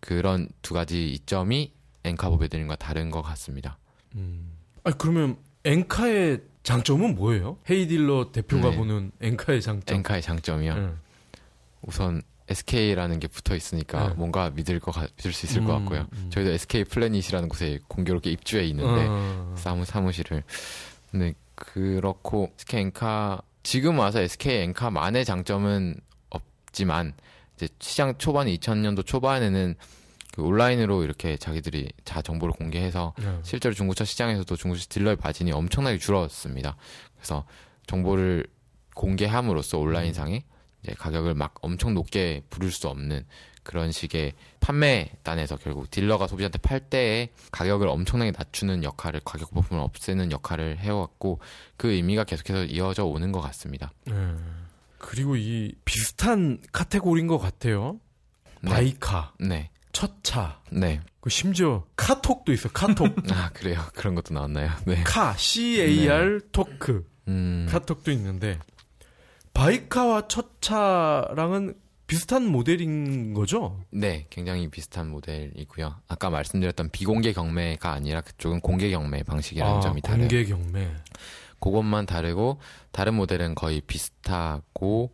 그런 두 가지 이점이 엔카 보배드림과 다른 것 같습니다. 음. 아니 그러면 엔카의 장점은 뭐예요? 헤이딜러 대표가 네. 보는 엔카의 장점. 엔카의 장점이요. 음. 우선 SK라는 게 붙어 있으니까 네. 뭔가 믿을 것 같, 믿을 수 있을 것 음, 같고요. 음. 저희도 SK 플래닛이라는 곳에 공교롭게 입주해 있는데 어. 사무 사무실을. 근데 그렇고 SK 엔카 지금 와서 SK 엔카만의 장점은 없지만 이제 시장 초반 2000년도 초반에는 그 온라인으로 이렇게 자기들이 자 정보를 공개해서 네. 실제로 중고차 시장에서도 중고차 딜러의 마진이 엄청나게 줄었습니다. 그래서 정보를 공개함으로써 온라인상에 이제 가격을 막 엄청 높게 부를 수 없는 그런 식의 판매단에서 결국 딜러가 소비자한테 팔 때에 가격을 엄청나게 낮추는 역할을 가격 부품을 없애는 역할을 해왔고 그 의미가 계속해서 이어져 오는 것 같습니다. 네. 그리고 이 비슷한 카테고리인 것 같아요. 네. 바이카, 네, 첫차, 네. 그 심지어 카톡도 있어. 카톡, 아 그래요. 그런 것도 나왔나요? 네. 카, C A R talk, 음, 카톡도 있는데 바이카와 첫차랑은 비슷한 모델인 거죠? 네, 굉장히 비슷한 모델이고요. 아까 말씀드렸던 비공개 경매가 아니라 그쪽은 공개 경매 방식이라는 아, 점이 다른. 공개 경매. 그것만 다르고 다른 모델은 거의 비슷하고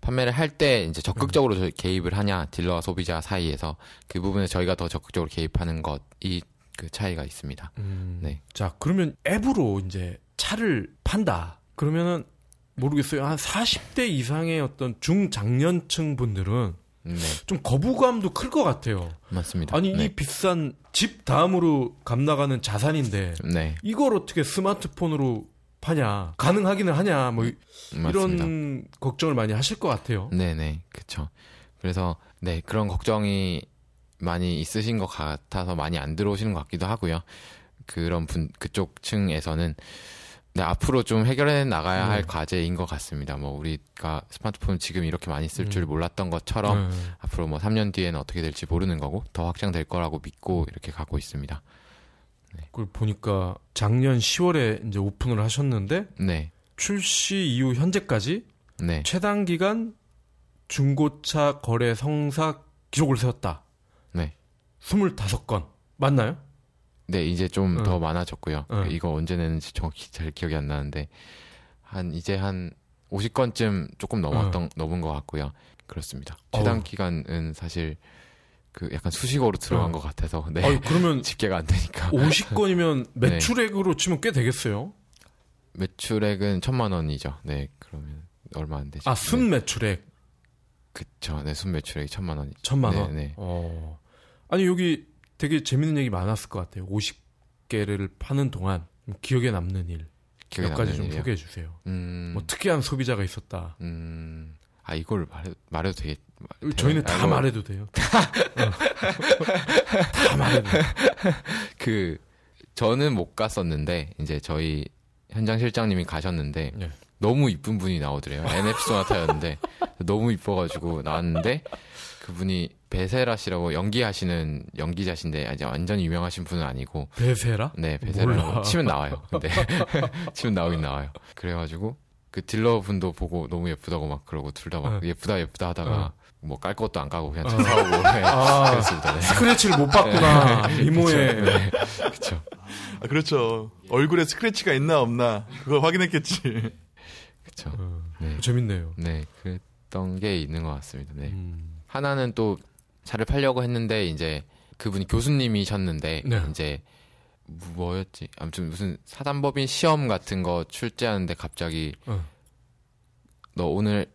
판매를 할 때 이제 적극적으로 저희 개입을 하냐 딜러와 소비자 사이에서 그 부분에 저희가 더 적극적으로 개입하는 것이 그 차이가 있습니다. 음. 네. 자, 그러면 앱으로 이제 차를 판다. 그러면은 모르겠어요. 한 40대 이상의 어떤 중장년층 분들은 네, 좀 거부감도 클 것 같아요. 맞습니다. 아니 네. 이 비싼 집 다음으로 감 나가는 자산인데 네, 이걸 어떻게 스마트폰으로 파냐 가능하기는 하냐 뭐 이- 맞습니다. 이런 걱정을 많이 하실 것 같아요. 네네, 그쵸. 그래서, 네, 그런 걱정이 많이 있으신 것 같아서 많이 안 들어오시는 것 같기도 하고요. 그런 분, 그쪽 층에서는, 네, 앞으로 좀 해결해 나가야 할 네. 과제인 것 같습니다. 뭐, 우리가 스마트폰 지금 이렇게 많이 쓸줄 음. 몰랐던 것처럼, 네. 앞으로 뭐 3년 뒤에는 어떻게 될지 모르는 거고, 더 확장될 거라고 믿고 이렇게 가고 있습니다. 그걸 보니까 작년 10월에 이제 오픈을 하셨는데 네, 출시 이후 현재까지 네, 최단 기간 중고차 거래 성사 기록을 세웠다. 네. 25건 맞나요? 네, 이제 좀 응. 더 많아졌고요. 응. 이거 언제 내는지 정확히 잘 기억이 안 나는데, 한, 이제 한 50건쯤 조금 넘었던, 넘은 것 같고요. 그렇습니다. 최단 어우. 기간은 사실, 그 약간 수식어로 들어간 응. 것 같아서, 네. 아유, 그러면 집계가 안 되니까. 50건이면 매출액으로 치면 꽤 되겠어요. 매출액은 천만 원이죠. 네, 그러면. 얼마 안 되죠. 아, 순 네. 매출액 그쵸. 네, 순 매출액이 천만 원이죠. 천만 원. 네, 네. 어. 아니 여기 되게 재밌는 얘기 많았을 것 같아요. 50개를 파는 동안 좀 기억에 남는 일몇 기억에 가지 남는 좀 일이요? 소개해 주세요. 음, 뭐 특이한 소비자가 있었다. 음, 아 이걸 말해, 말해도 되게 저희는 다 아, 뭐, 말해도 돼요. 어. 다 말해도 돼요. 그 저는 못 갔었는데 이제 저희 현장 실장님이 가셨는데 네. 너무 이쁜 분이 나오더래요. NF 소나타였는데 너무 이뻐가지고 나왔는데 그분이 베세라 씨라고 연기하시는 연기자신데 아직 완전히 유명하신 분은 아니고 베세라? 네 몰라. 베세라고 치면 나와요. 근데 치면 나오긴 나와요. 그래가지고 그 딜러 분도 보고 너무 예쁘다고 막 그러고 둘 다막 어. 예쁘다 예쁘다 하다가 어. 뭐깔 것도 안 까고 그냥 어. 차 사오고 네, 아. 그랬습니다. 네. 스크래치를 못 봤구나. 미모에. 네. 그쵸. 아, 그렇죠. 얼굴에 스크래치가 있나 없나 그걸 확인했겠지. 그쵸. 어, 네. 재밌네요. 네, 그랬던 게 있는 것 같습니다. 네. 음. 하나는 또 차를 팔려고 했는데 이제 그분이 교수님이셨는데 네. 이제 뭐였지? 아무튼 무슨 사단법인 시험 같은 거 출제하는데 갑자기 어. 너 오늘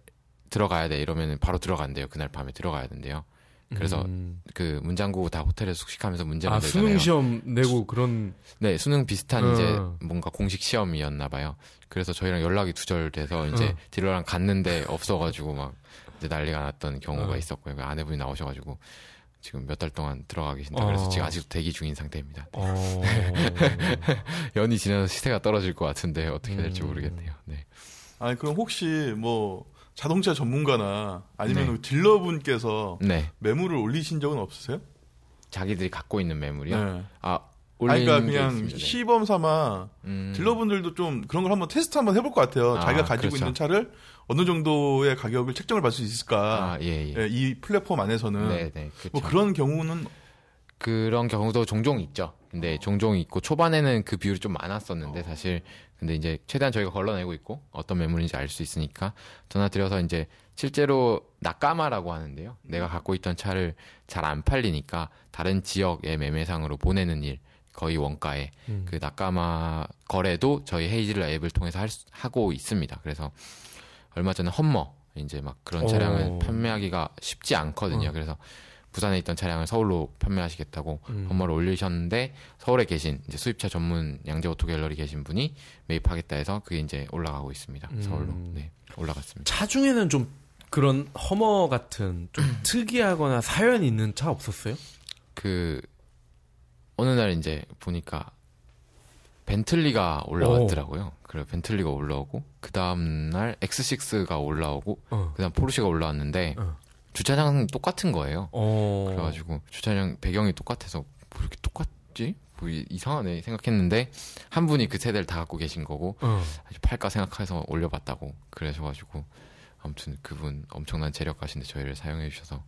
들어가야 돼 이러면 바로 들어간대요. 그날 밤에 들어가야 된대요. 그래서 음. 그 문장구 다 호텔에서 숙식하면서 문제 아 만들잖아요. 수능 시험 내고 그런 네, 수능 비슷한 어. 이제 뭔가 공식 시험이었나 봐요. 그래서 저희랑 연락이 두절돼서 이제 어. 딜러랑 갔는데 없어가지고 막 이제 난리가 났던 경우가 어. 있었고요. 그 아내분이 나오셔가지고 지금 몇 달 동안 들어가 계신다. 어. 그래서 지금 아직도 대기 중인 상태입니다. 어. 연이 지나서 시세가 떨어질 것 같은데 어떻게 될지 음. 모르겠네요. 네. 아니 그럼 혹시 뭐 자동차 전문가나 아니면 네. 딜러분께서 네. 매물을 올리신 적은 없으세요? 자기들이 갖고 있는 매물이요. 네. 아, 아니, 그러니까 게 그냥 있습니다. 네. 시범 삼아 음. 딜러분들도 좀 그런 걸 한번 테스트 한번 해볼 것 같아요. 아, 자기가 가지고 그렇죠. 있는 차를 어느 정도의 가격을 책정을 받을 수 있을까? 아, 예, 예. 예, 이 플랫폼 안에서는 네, 네. 그렇죠. 뭐 그런 경우는 그런 경우도 종종 있죠. 근데 종종 있고 초반에는 그 비율이 좀 많았었는데 사실 근데 이제 최대한 저희가 걸러내고 있고 어떤 매물인지 알 수 있으니까 전화 드려서 이제 실제로 낙가마라고 하는데요. 내가 갖고 있던 차를 잘 안 팔리니까 다른 지역의 매매상으로 보내는 일 거의 원가에 음. 그 낙가마 거래도 저희 헤이즐 앱을 통해서 할 수- 하고 있습니다. 그래서 얼마 전에 험머 이제 막 그런 오. 차량을 판매하기가 쉽지 않거든요. 어. 그래서 부산에 있던 차량을 서울로 판매하시겠다고 음. 험머를 올리셨는데 서울에 계신 이제 수입차 전문 양재 오토 갤러리 계신 분이 매입하겠다 해서 그게 이제 올라가고 있습니다. 음. 서울로. 네. 올라갔습니다. 차 중에는 좀 그런 허머 같은 좀 특이하거나 사연 있는 차 없었어요? 그 어느 날 이제 보니까 벤틀리가 올라왔더라고요. 그래 벤틀리가 올라오고 그 다음 날 X6가 올라오고 어. 그다음 포르쉐가 올라왔는데 어. 주차장은 똑같은 거예요. 어. 그래가지고 주차장 배경이 똑같아서 뭐 이렇게 똑같지? 뭐 이- 이상하네 생각했는데 한 분이 그 세대를 다 갖고 계신 거고 어. 팔까 생각해서 올려봤다고 그러셔가지고 아무튼 그분 엄청난 재력가신데 저희를 사용해 주셔서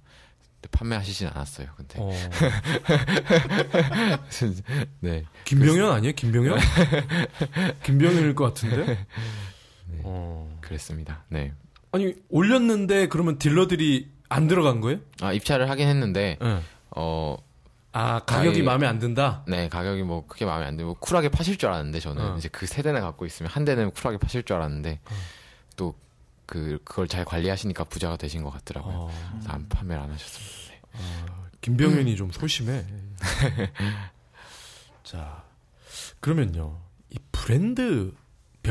판매하시진 않았어요. 근데 어. 네 김병현 아니에요? 김병현? 김병현일 것 같은데? 네. 어. 그랬습니다. 네. 아니 올렸는데 그러면 딜러들이 안 들어간 거예요? 아 입찰을 하긴 했는데 네. 어 아 가격이 마음에 안 든다. 네, 가격이 뭐 크게 마음에 안 들고 쿨하게 파실 줄 알았는데 저는 어. 이제 그 세 대나 갖고 있으면 한 대는 쿨하게 파실 줄 알았는데 또 그 그걸 잘 관리하시니까 부자가 되신 것 같더라고요. 어. 안 판매를 안 하셨습니다. 네. 김병현이 좀 소심해. 자, 그러면요. 이 브랜드별로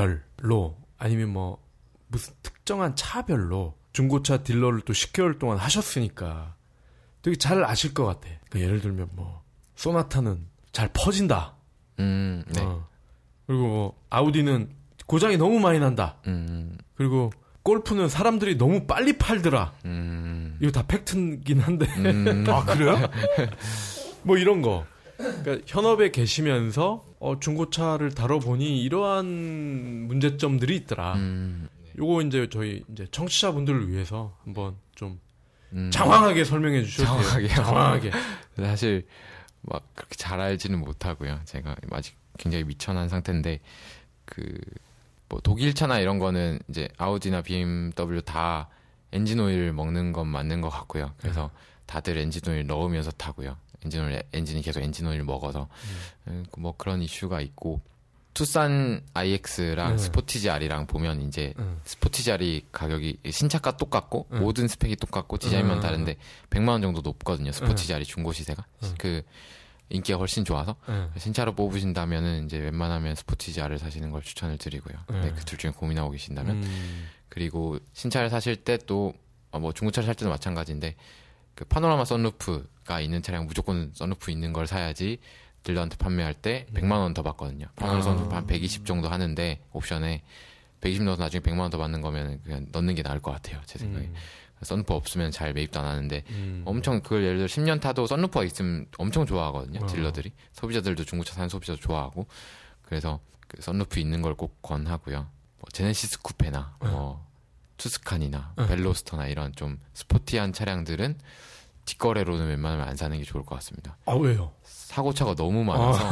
아니면 뭐 무슨 특정한 차별로 중고차 딜러를 또 10개월 동안 하셨으니까 되게 잘 아실 것 같아. 그 예를 들면 뭐 소나타는 잘 퍼진다. 음, 네. 어. 그리고 뭐 아우디는 고장이 너무 많이 난다. 음, 그리고 골프는 사람들이 너무 빨리 팔더라. 음, 이거 다 팩트긴 한데. 음, 아 그래요? 뭐 이런 거. 그러니까 현업에 계시면서 어, 중고차를 다뤄보니 이러한 문제점들이 있더라. 음, 요거 이제 저희 이제 청취자분들을 위해서 한번 좀 음. 장황하게 설명해 주셔도 돼요. 장황하게요? 장황하게. 사실 막 그렇게 잘 알지는 못하고요. 제가 아직 굉장히 미천한 상태인데 그 뭐 독일 차나 이런 거는 이제 아우디나 BMW 다 엔진 오일 먹는 건 맞는 것 같고요. 그래서 다들 엔진 오일 넣으면서 타고요. 엔진 오일 엔진이 계속 엔진 오일 먹어서 음, 뭐 그런 이슈가 있고 투싼 IX랑 네. 스포티지 R이랑 보면 이제 응. 스포티지 R이 가격이 신차가 똑같고 응. 모든 스펙이 똑같고 디자인만 응. 다른데 100만 원 정도 높거든요. 스포티지 R이 중고 시세가 응. 그 인기가 훨씬 좋아서 응. 신차로 뽑으신다면은 이제 웬만하면 스포티지 R을 사시는 걸 추천을 드리고요. 네. 네, 그둘 중에 고민하고 계신다면 음. 그리고 신차를 사실 때 또 뭐 중고차를 살 때도 마찬가지인데 그 파노라마 썬루프가 있는 차량 무조건 썬루프 있는 걸 사야지 딜러한테 판매할 때 100만 원 더 받거든요. 파노라마 아. 썬루프 한 120 정도 하는데 옵션에 120 넣어서 나중에 100만 원 더 받는 거면 그냥 넣는 게 나을 것 같아요. 제 생각에. 음. 썬루프 없으면 잘 매입도 안 하는데 음. 엄청 그걸 예를 들어 10년 타도 썬루프가 있으면 엄청 좋아하거든요. 어. 딜러들이 소비자들도 중고차 사는 소비자도 좋아하고 그래서 그 썬루프 있는 걸 꼭 권하고요. 뭐 제네시스 쿠페나 뭐 투스칸이나 어. 벨로스터나 이런 좀 스포티한 차량들은 뒷거래로는 웬만하면 안 사는 게 좋을 것 같습니다. 아 왜요? 사고차가 너무 많아서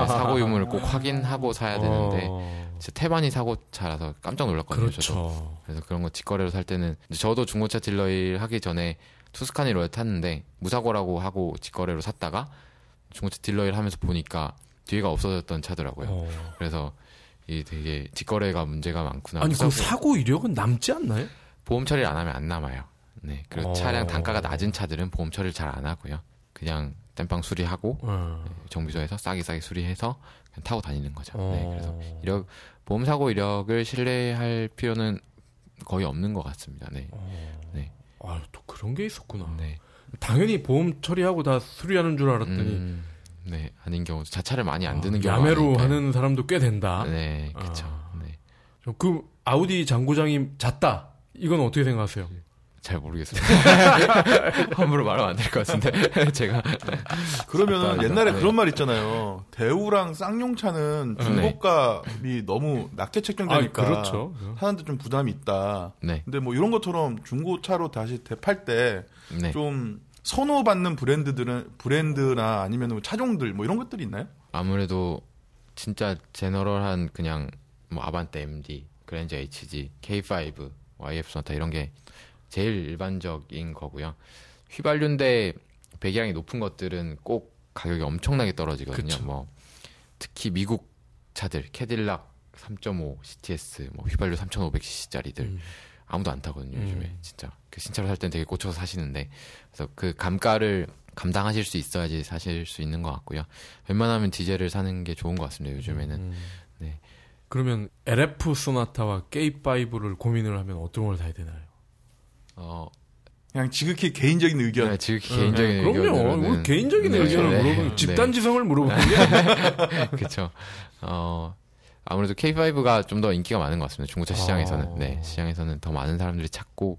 네, 사고 유무를 꼭 확인하고 사야 되는데 어, 진짜 태반이 사고차라서 깜짝 놀랐거든요. 저도. 그렇죠. 그래서 그런 거 직거래로 살 때는 저도 중고차 딜러 일 하기 전에 투스카니 로에 탔는데 무사고라고 하고 직거래로 샀다가 중고차 딜러 일 하면서 보니까 뒤에가 없어졌던 차더라고요. 어. 그래서 이 되게 직거래가 문제가 많구나. 아니 그 사고 이력은 남지 않나요? 보험 처리를 안 하면 안 남아요. 네. 그리고 어. 차량 단가가 낮은 차들은 보험 처리를 잘 안 하고요. 그냥 땜빵 수리하고 어. 정비소에서 싸게 싸게 수리해서 그냥 타고 다니는 거죠. 네. 어. 그래서 이력 보험 사고 이력을 신뢰할 필요는 거의 없는 것 같습니다. 네. 네. 아, 또 그런 게 있었구나. 네. 당연히 보험 처리하고 다 수리하는 줄 알았더니 음, 네. 아닌 경우 자차를 많이 안 드는 아, 경우가 야매로 많으니까요. 하는 사람도 꽤 된다. 네, 그렇죠. 아. 네. 그 아우디 장고장이 잤다. 이건 어떻게 생각하세요? 잘 모르겠습니다. 함부로 말하면 안 될 것 같은데 제가 그러면. 옛날에 네. 그런 말 있잖아요. 대우랑 쌍용차는 중고값이 너무 낮게 책정되니까 아, 그렇죠. 사는데 좀 부담이 있다. 네, 근데 뭐 이런 것처럼 중고차로 다시 대팔 때 네. 좀 선호받는 브랜드들은 브랜드나 아니면 뭐 차종들 뭐 이런 것들이 있나요? 아무래도 진짜 제너럴한 그냥 뭐 아반떼 MD, 그랜저 HG, K5, YF 소나타 이런 게 제일 일반적인 거고요. 휘발유인데 배기량이 높은 것들은 꼭 가격이 엄청나게 떨어지거든요. 그쵸. 뭐 특히 미국 차들 캐딜락 3.5 CTS, 뭐 휘발유 3,500cc짜리들 음. 아무도 안 타거든요. 요즘에 음. 진짜 그 신차로 살 땐 되게 꽂혀서 사시는데 그래서 그 감가를 감당하실 수 있어야지 사실 수 있는 것 같고요. 웬만하면 디젤을 사는 게 좋은 것 같습니다. 요즘에는 음. 네. 그러면 LF 소나타와 K5를 고민을 하면 어떤 걸 사야 되나요? 어 그냥 지극히 개인적인 의견. 네, 지극히 개인적인 그럼요. 의견으로는 뭐 개인적인 네, 의견을 네, 물어보는 네. 집단 지성을 물어보는 게 그렇죠. 어 아무래도 K5가 좀 더 인기가 많은 것 같습니다. 중고차 시장에서는 어. 네 시장에서는 더 많은 사람들이 찾고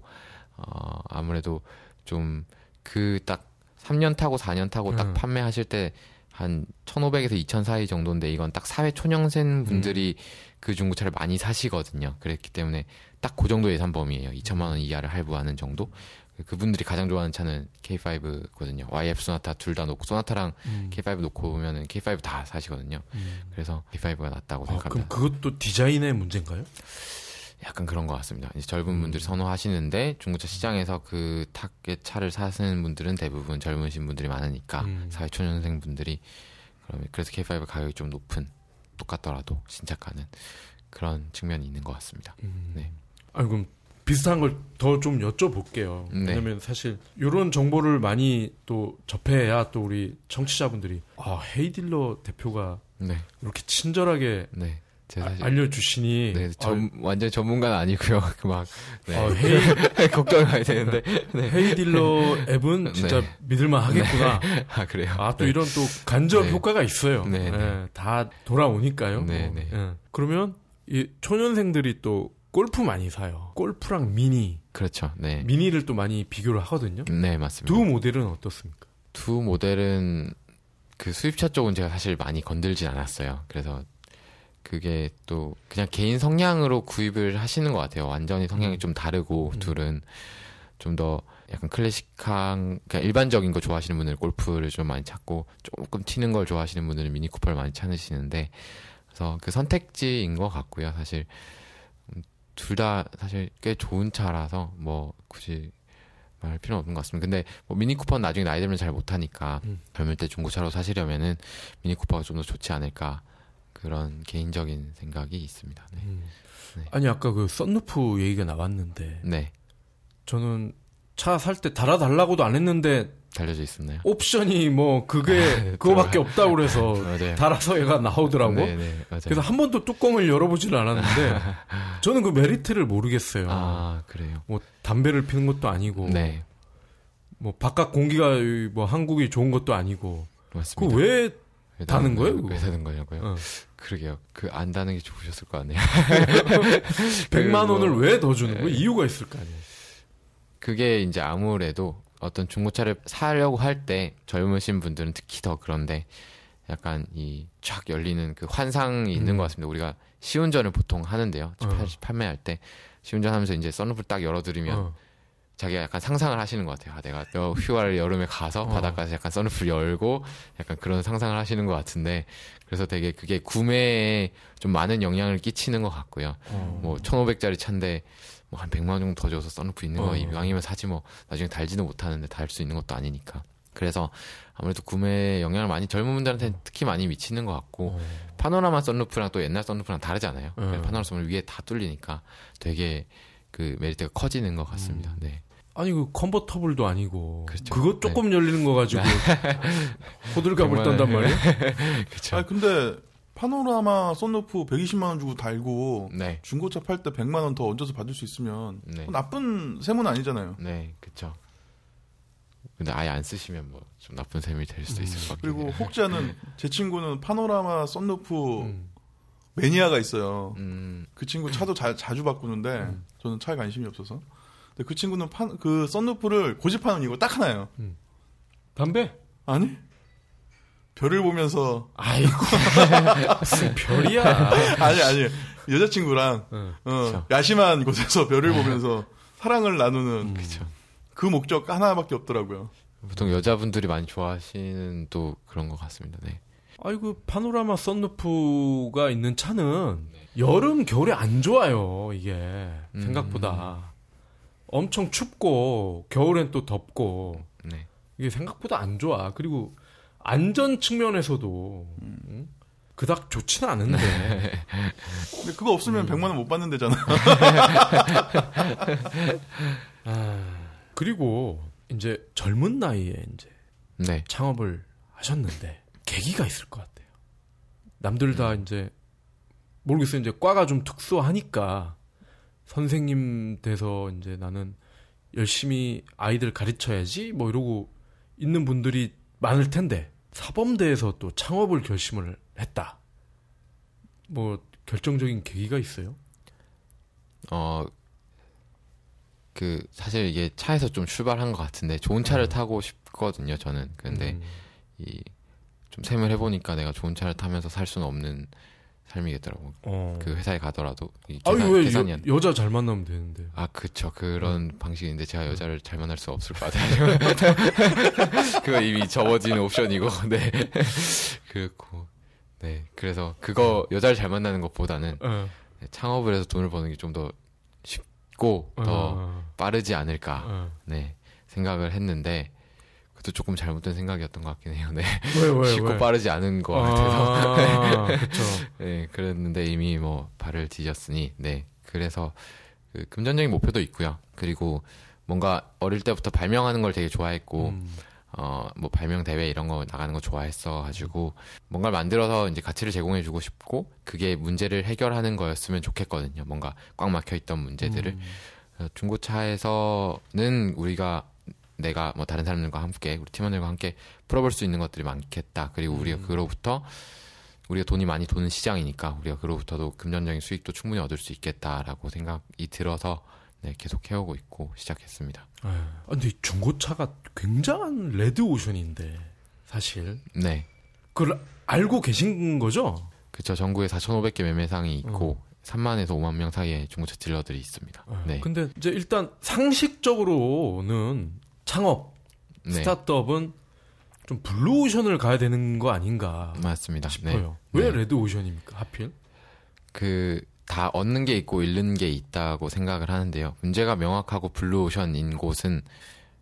어 아무래도 좀 그 딱 3년 타고 4년 타고 딱 음. 판매하실 때 한 1,500에서 2,000 사이 정도인데 이건 딱 사회 초년생 분들이 음. 그 중고차를 많이 사시거든요. 그랬기 때문에 딱 그 정도 예산 범위예요. 2천만 원 이하를 할부하는 정도. 그분들이 가장 좋아하는 차는 K5거든요. YF 소나타 둘 다 놓고 소나타랑 음. K5 놓고 보면은 K5 다 사시거든요. 음. 그래서 K5가 낫다고 아, 그럼 생각합니다. 그것도 디자인의 문제인가요? 약간 그런 것 같습니다. 이제 젊은 음. 분들이 선호하시는데 중고차 시장에서 그 탁의 차를 사시는 분들은 대부분 젊으신 분들이 많으니까 음. 사회 초년생 분들이 그러면 그래서 K5 가격이 좀 높은 똑같더라도 신차가는 그런 측면이 있는 것 같습니다. 음. 네. 아니 그럼 비슷한 걸 더 좀 여쭤볼게요. 네. 왜냐면 사실 이런 정보를 많이 또 접해야 또 우리 청취자분들이 아 헤이딜러 대표가 네, 이렇게 친절하게 네. 아- 알려주시니 네, 전, 완전 전문가는 아니고요. 그막 네. 아, 헤이, 걱정해야 되는데 네. 헤이딜러 앱은 진짜 네. 믿을만 하겠구나. 아 그래요. 아또 네. 이런 또 간접 네. 효과가 있어요. 네, 네. 예, 다 돌아오니까요. 네, 뭐. 네. 예. 그러면 이 초년생들이 또 골프 많이 사요. 골프랑 미니, 그렇죠. 네, 미니를 또 많이 비교를 하거든요. 네 맞습니다. 두 모델은 어떻습니까? 두 모델은 그 수입차 쪽은 제가 사실 많이 건들진 않았어요. 그래서 그게 또 그냥 개인 성향으로 구입을 하시는 것 같아요. 완전히 성향이 음. 좀 다르고 음. 둘은 좀 더 약간 클래식한 그냥 일반적인 거 좋아하시는 분들은 골프를 좀 많이 찾고 조금 튀는 걸 좋아하시는 분들은 미니 쿠퍼를 많이 찾으시는데 그래서 그 선택지인 것 같고요. 사실 둘 다 사실 꽤 좋은 차라서 뭐 굳이 말할 필요는 없는 것 같습니다. 근데 뭐 미니 쿠퍼는 나중에 나이 들면 잘 못하니까 음. 젊을 때 중고차로 사시려면은 미니 쿠퍼가 좀 더 좋지 않을까. 그 그런 개인적인 생각이 있습니다. 네. 아니 아까 그 썬루프 얘기가 나왔는데 네. 저는 차 살 때 달아달라고도 안 했는데 달려져 있었나요? 옵션이 뭐 그게 그거밖에 없다고 그래서. 달아서 얘가 나오더라고. 네, 네. 그래서 한 번도 뚜껑을 열어보지는 않았는데 저는 그 메리트를 모르겠어요. 아, 그래요. 뭐 담배를 피는 것도 아니고 네, 뭐 바깥 공기가 뭐 한국이 좋은 것도 아니고 맞습니다. 그왜왜 다는 거예요, 왜 그거? 다는 거냐고요? 어. 그러게요. 그 안 다는 게 좋으셨을 것 같네요. 100만 그 원을 뭐- 왜더 주는 거예요? 이유가 있을 거 아니에요. 그게 이제 아무래도 어떤 중고차를 사려고 할 때 젊으신 분들은 특히 더 그런데 약간 이 쫙 열리는 그 환상이 있는 음. 것 같습니다. 우리가 시운전을 보통 하는데요. 어. 판- 판매할 때 시운전 하면서 이제 썬루프를 딱 열어드리면 어. 자기가 약간 상상을 하시는 것 같아요. 아, 내가 여- 휴가를 여름에 가서 어. 바닷가에서 약간 썬루프를 열고 약간 그런 상상을 하시는 것 같은데 그래서 되게 그게 구매에 좀 많은 영향을 끼치는 것 같고요. 어. 뭐 1,500짜리 차인데 뭐 한 100만 원 정도 더 줘서 썬루프 있는 거 어. 이왕이면 사지 뭐 나중에 달지도 못하는데 달 수 있는 것도 아니니까. 그래서 아무래도 구매에 영향을 많이 젊은 분들한테는 특히 많이 미치는 것 같고 어. 파노라마 썬루프랑 또 옛날 썬루프랑 다르잖아요. 어. 파노라마 썬루프 위에 다 뚫리니까 되게 그 메리트가 커지는 것 같습니다. 네. 아니 그 컨버터블도 아니고 그렇죠. 그거 조금 열리는 거 가지고 호들갑을 정말- 떤단 말이에요. 그렇죠. 아 근데 파노라마 썬루프 120만 원 주고 달고 네. 중고차 팔 때 100만 원 더 얹어서 받을 수 있으면 네. 나쁜 셈은 아니잖아요. 네, 그렇죠. 근데 아예 안 쓰시면 뭐 좀 나쁜 셈이 될 수도 있을 것 같긴 그리고. 혹자는 제 친구는 파노라마 썬루프 음. 매니아가 있어요. 음, 그 친구 차도 자, 자주 바꾸는데 저는 차에 관심이 없어서. 근데 그 친구는 파, 그 썬루프를 고집하는 이유가 딱 하나예요. 담배? 아니? 별을 보면서 아이고 무슨 별이야. 아니 아니 여자친구랑 어. 어, 야심한 곳에서 별을 보면서 사랑을 나누는 그렇죠. 그 목적 하나밖에 없더라고요. 보통 여자분들이 많이 좋아하시는 또 그런 것 같습니다. 네. 아이고 파노라마 썬루프가 있는 차는 여름 겨울에 안 좋아요 이게 음. 생각보다 엄청 춥고 겨울엔 또 덥고 네. 이게 생각보다 안 좋아 그리고 안전 측면에서도 음, 그닥 좋지는 않은데 근데 그거 없으면 100만 원 못 받는 데잖아. 그리고 이제 젊은 나이에 이제 네. 창업을 하셨는데 계기가 있을 것 같아요. 남들 다 이제 모르겠어요. 이제 과가 좀 특수하니까 선생님 돼서 이제 나는 열심히 아이들 가르쳐야지 뭐 이러고 있는 분들이 많을 텐데 사범대에서 또 창업을 결심을 했다. 뭐 결정적인 계기가 있어요? 어, 그, 사실 이게 차에서 좀 출발한 것 같은데, 좋은 차를 타고 싶거든요, 저는. 근데, 음. 이, 좀 셈을 해보니까 내가 좋은 차를 타면서 살 수는 없는 삶이겠더라고. 어. 그 회사에 가더라도. 이 아니 계산, 왜 계산이 여, 안 여자 잘 만나면 되는데. 아, 그쵸. 그런 방식인데 제가 여자를 잘 만날 수 없을 것 같아요. 그거 이미 접어진 옵션이고, 네. 그렇고, 네. 그래서 그거, 여자를 잘 만나는 것보다는 어. 네, 창업을 해서 돈을 버는 게 좀 더 쉽고, 더 어. 빠르지 않을까, 어. 네. 생각을 했는데, 그것도 조금 잘못된 생각이었던 것 같긴 해요. 네. 왜, 왜, 쉽고 왜? 빠르지 않은 것 같아서. 아, 그렇죠. 네, 그랬는데 이미 뭐 발을 뒤졌으니, 네. 그래서 그 금전적인 목표도 있고요. 그리고 뭔가 어릴 때부터 발명하는 걸 되게 좋아했고, 음. 어, 뭐 발명 대회 이런 거 나가는 거 좋아했어 가지고 뭔가를 만들어서 이제 가치를 제공해 주고 싶고 그게 문제를 해결하는 거였으면 좋겠거든요. 뭔가 꽉 막혀 있던 문제들을 어, 중고차에서는 우리가 내가 뭐 다른 사람들과 함께 우리 팀원들과 함께 풀어볼 수 있는 것들이 많겠다. 그리고 우리가 그로부터 우리가 돈이 많이 도는 시장이니까 우리가 그로부터도 금전적인 수익도 충분히 얻을 수 있겠다라고 생각이 들어서 네, 계속 해오고 있고 시작했습니다. 아, 근데 이 중고차가 굉장한 레드 오션인데 사실 네. 그걸 알고 계신 거죠? 그쵸 전국에 4,500개 매매상이 있고 3만에서 5만 명 사이에 중고차 딜러들이 있습니다. 네, 근데 이제 일단 상식적으로는 창업, 네, 스타트업은 좀 블루 오션을 가야 되는 거 아닌가 맞습니다. 싶어요. 네. 왜 네. 레드 오션입니까? 하필? 그 다 얻는 게 있고 잃는 게 있다고 생각을 하는데요. 문제가 명확하고 블루오션인 곳은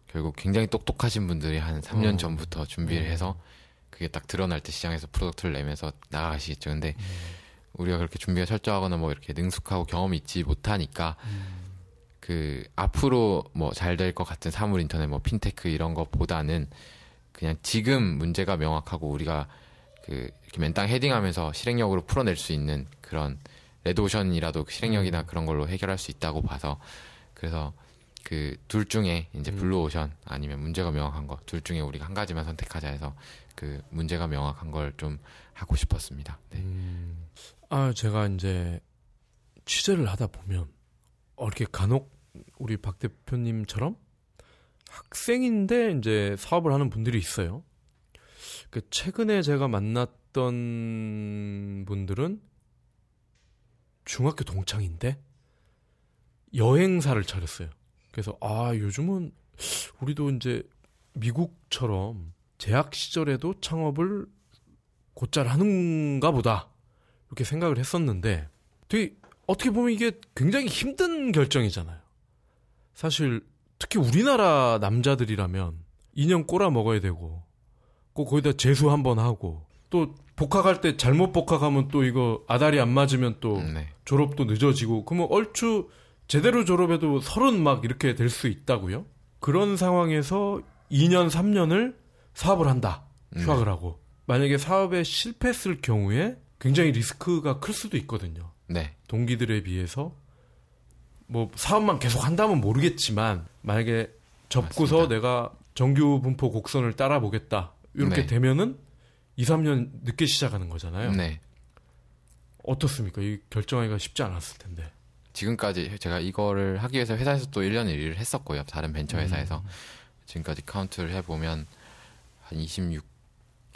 결국 굉장히 똑똑하신 분들이 한 3년 어. 전부터 준비를 어. 해서 그게 딱 드러날 때 시장에서 product를 내면서 나가시겠죠. 근데 우리가 그렇게 준비가 철저하거나 뭐 이렇게 능숙하고 경험이 있지 못하니까 그 앞으로 뭐 잘 될 것 같은 사물 인터넷 뭐 핀테크 이런 것보다는 그냥 지금 문제가 명확하고 우리가 그 이렇게 맨땅 헤딩하면서 실행력으로 풀어낼 수 있는 그런 레드오션이라도 그 실행력이나 그런 걸로 해결할 수 있다고 봐서 그래서 그 둘 중에 이제 블루오션 아니면 문제가 명확한 거 둘 중에 우리가 한 가지만 선택하자 해서 그 문제가 명확한 걸 좀 하고 싶었습니다. 네. 아, 제가 이제 취재를 하다 보면 어, 이렇게 간혹 우리 박 대표님처럼 학생인데 이제 사업을 하는 분들이 있어요. 그 최근에 제가 만났던 분들은 중학교 동창인데 여행사를 차렸어요. 그래서 아 요즘은 우리도 이제 미국처럼 재학 시절에도 창업을 곧잘 하는가 보다 이렇게 생각을 했었는데 되게 어떻게 보면 이게 굉장히 힘든 결정이잖아요. 사실 특히 우리나라 남자들이라면 2년 꼬라 먹어야 되고 꼭 거기다 재수 한 번 하고 또 복학할 때 잘못 복학하면 또 이거 아다리 안 맞으면 또 네. 졸업도 늦어지고 그러면 얼추 제대로 졸업해도 서른 막 이렇게 될 수 있다고요? 그런 상황에서 2년 3년을 사업을 한다 휴학을 하고 만약에 사업에 실패했을 경우에 굉장히 리스크가 클 수도 있거든요. 네. 동기들에 비해서 뭐 사업만 계속 한다면 모르겠지만 만약에 접고서 맞습니다. 내가 정규 분포 곡선을 따라 보겠다 이렇게 네. 되면은 2, 3년 늦게 시작하는 거잖아요. 네. 어떻습니까? 이 결정하기가 쉽지 않았을 텐데. 지금까지 제가 이거를 하기 위해서 회사에서 또 1년 일을 했었고요. 다른 벤처 음. 회사에서. 지금까지 카운트를 해보면 한 26,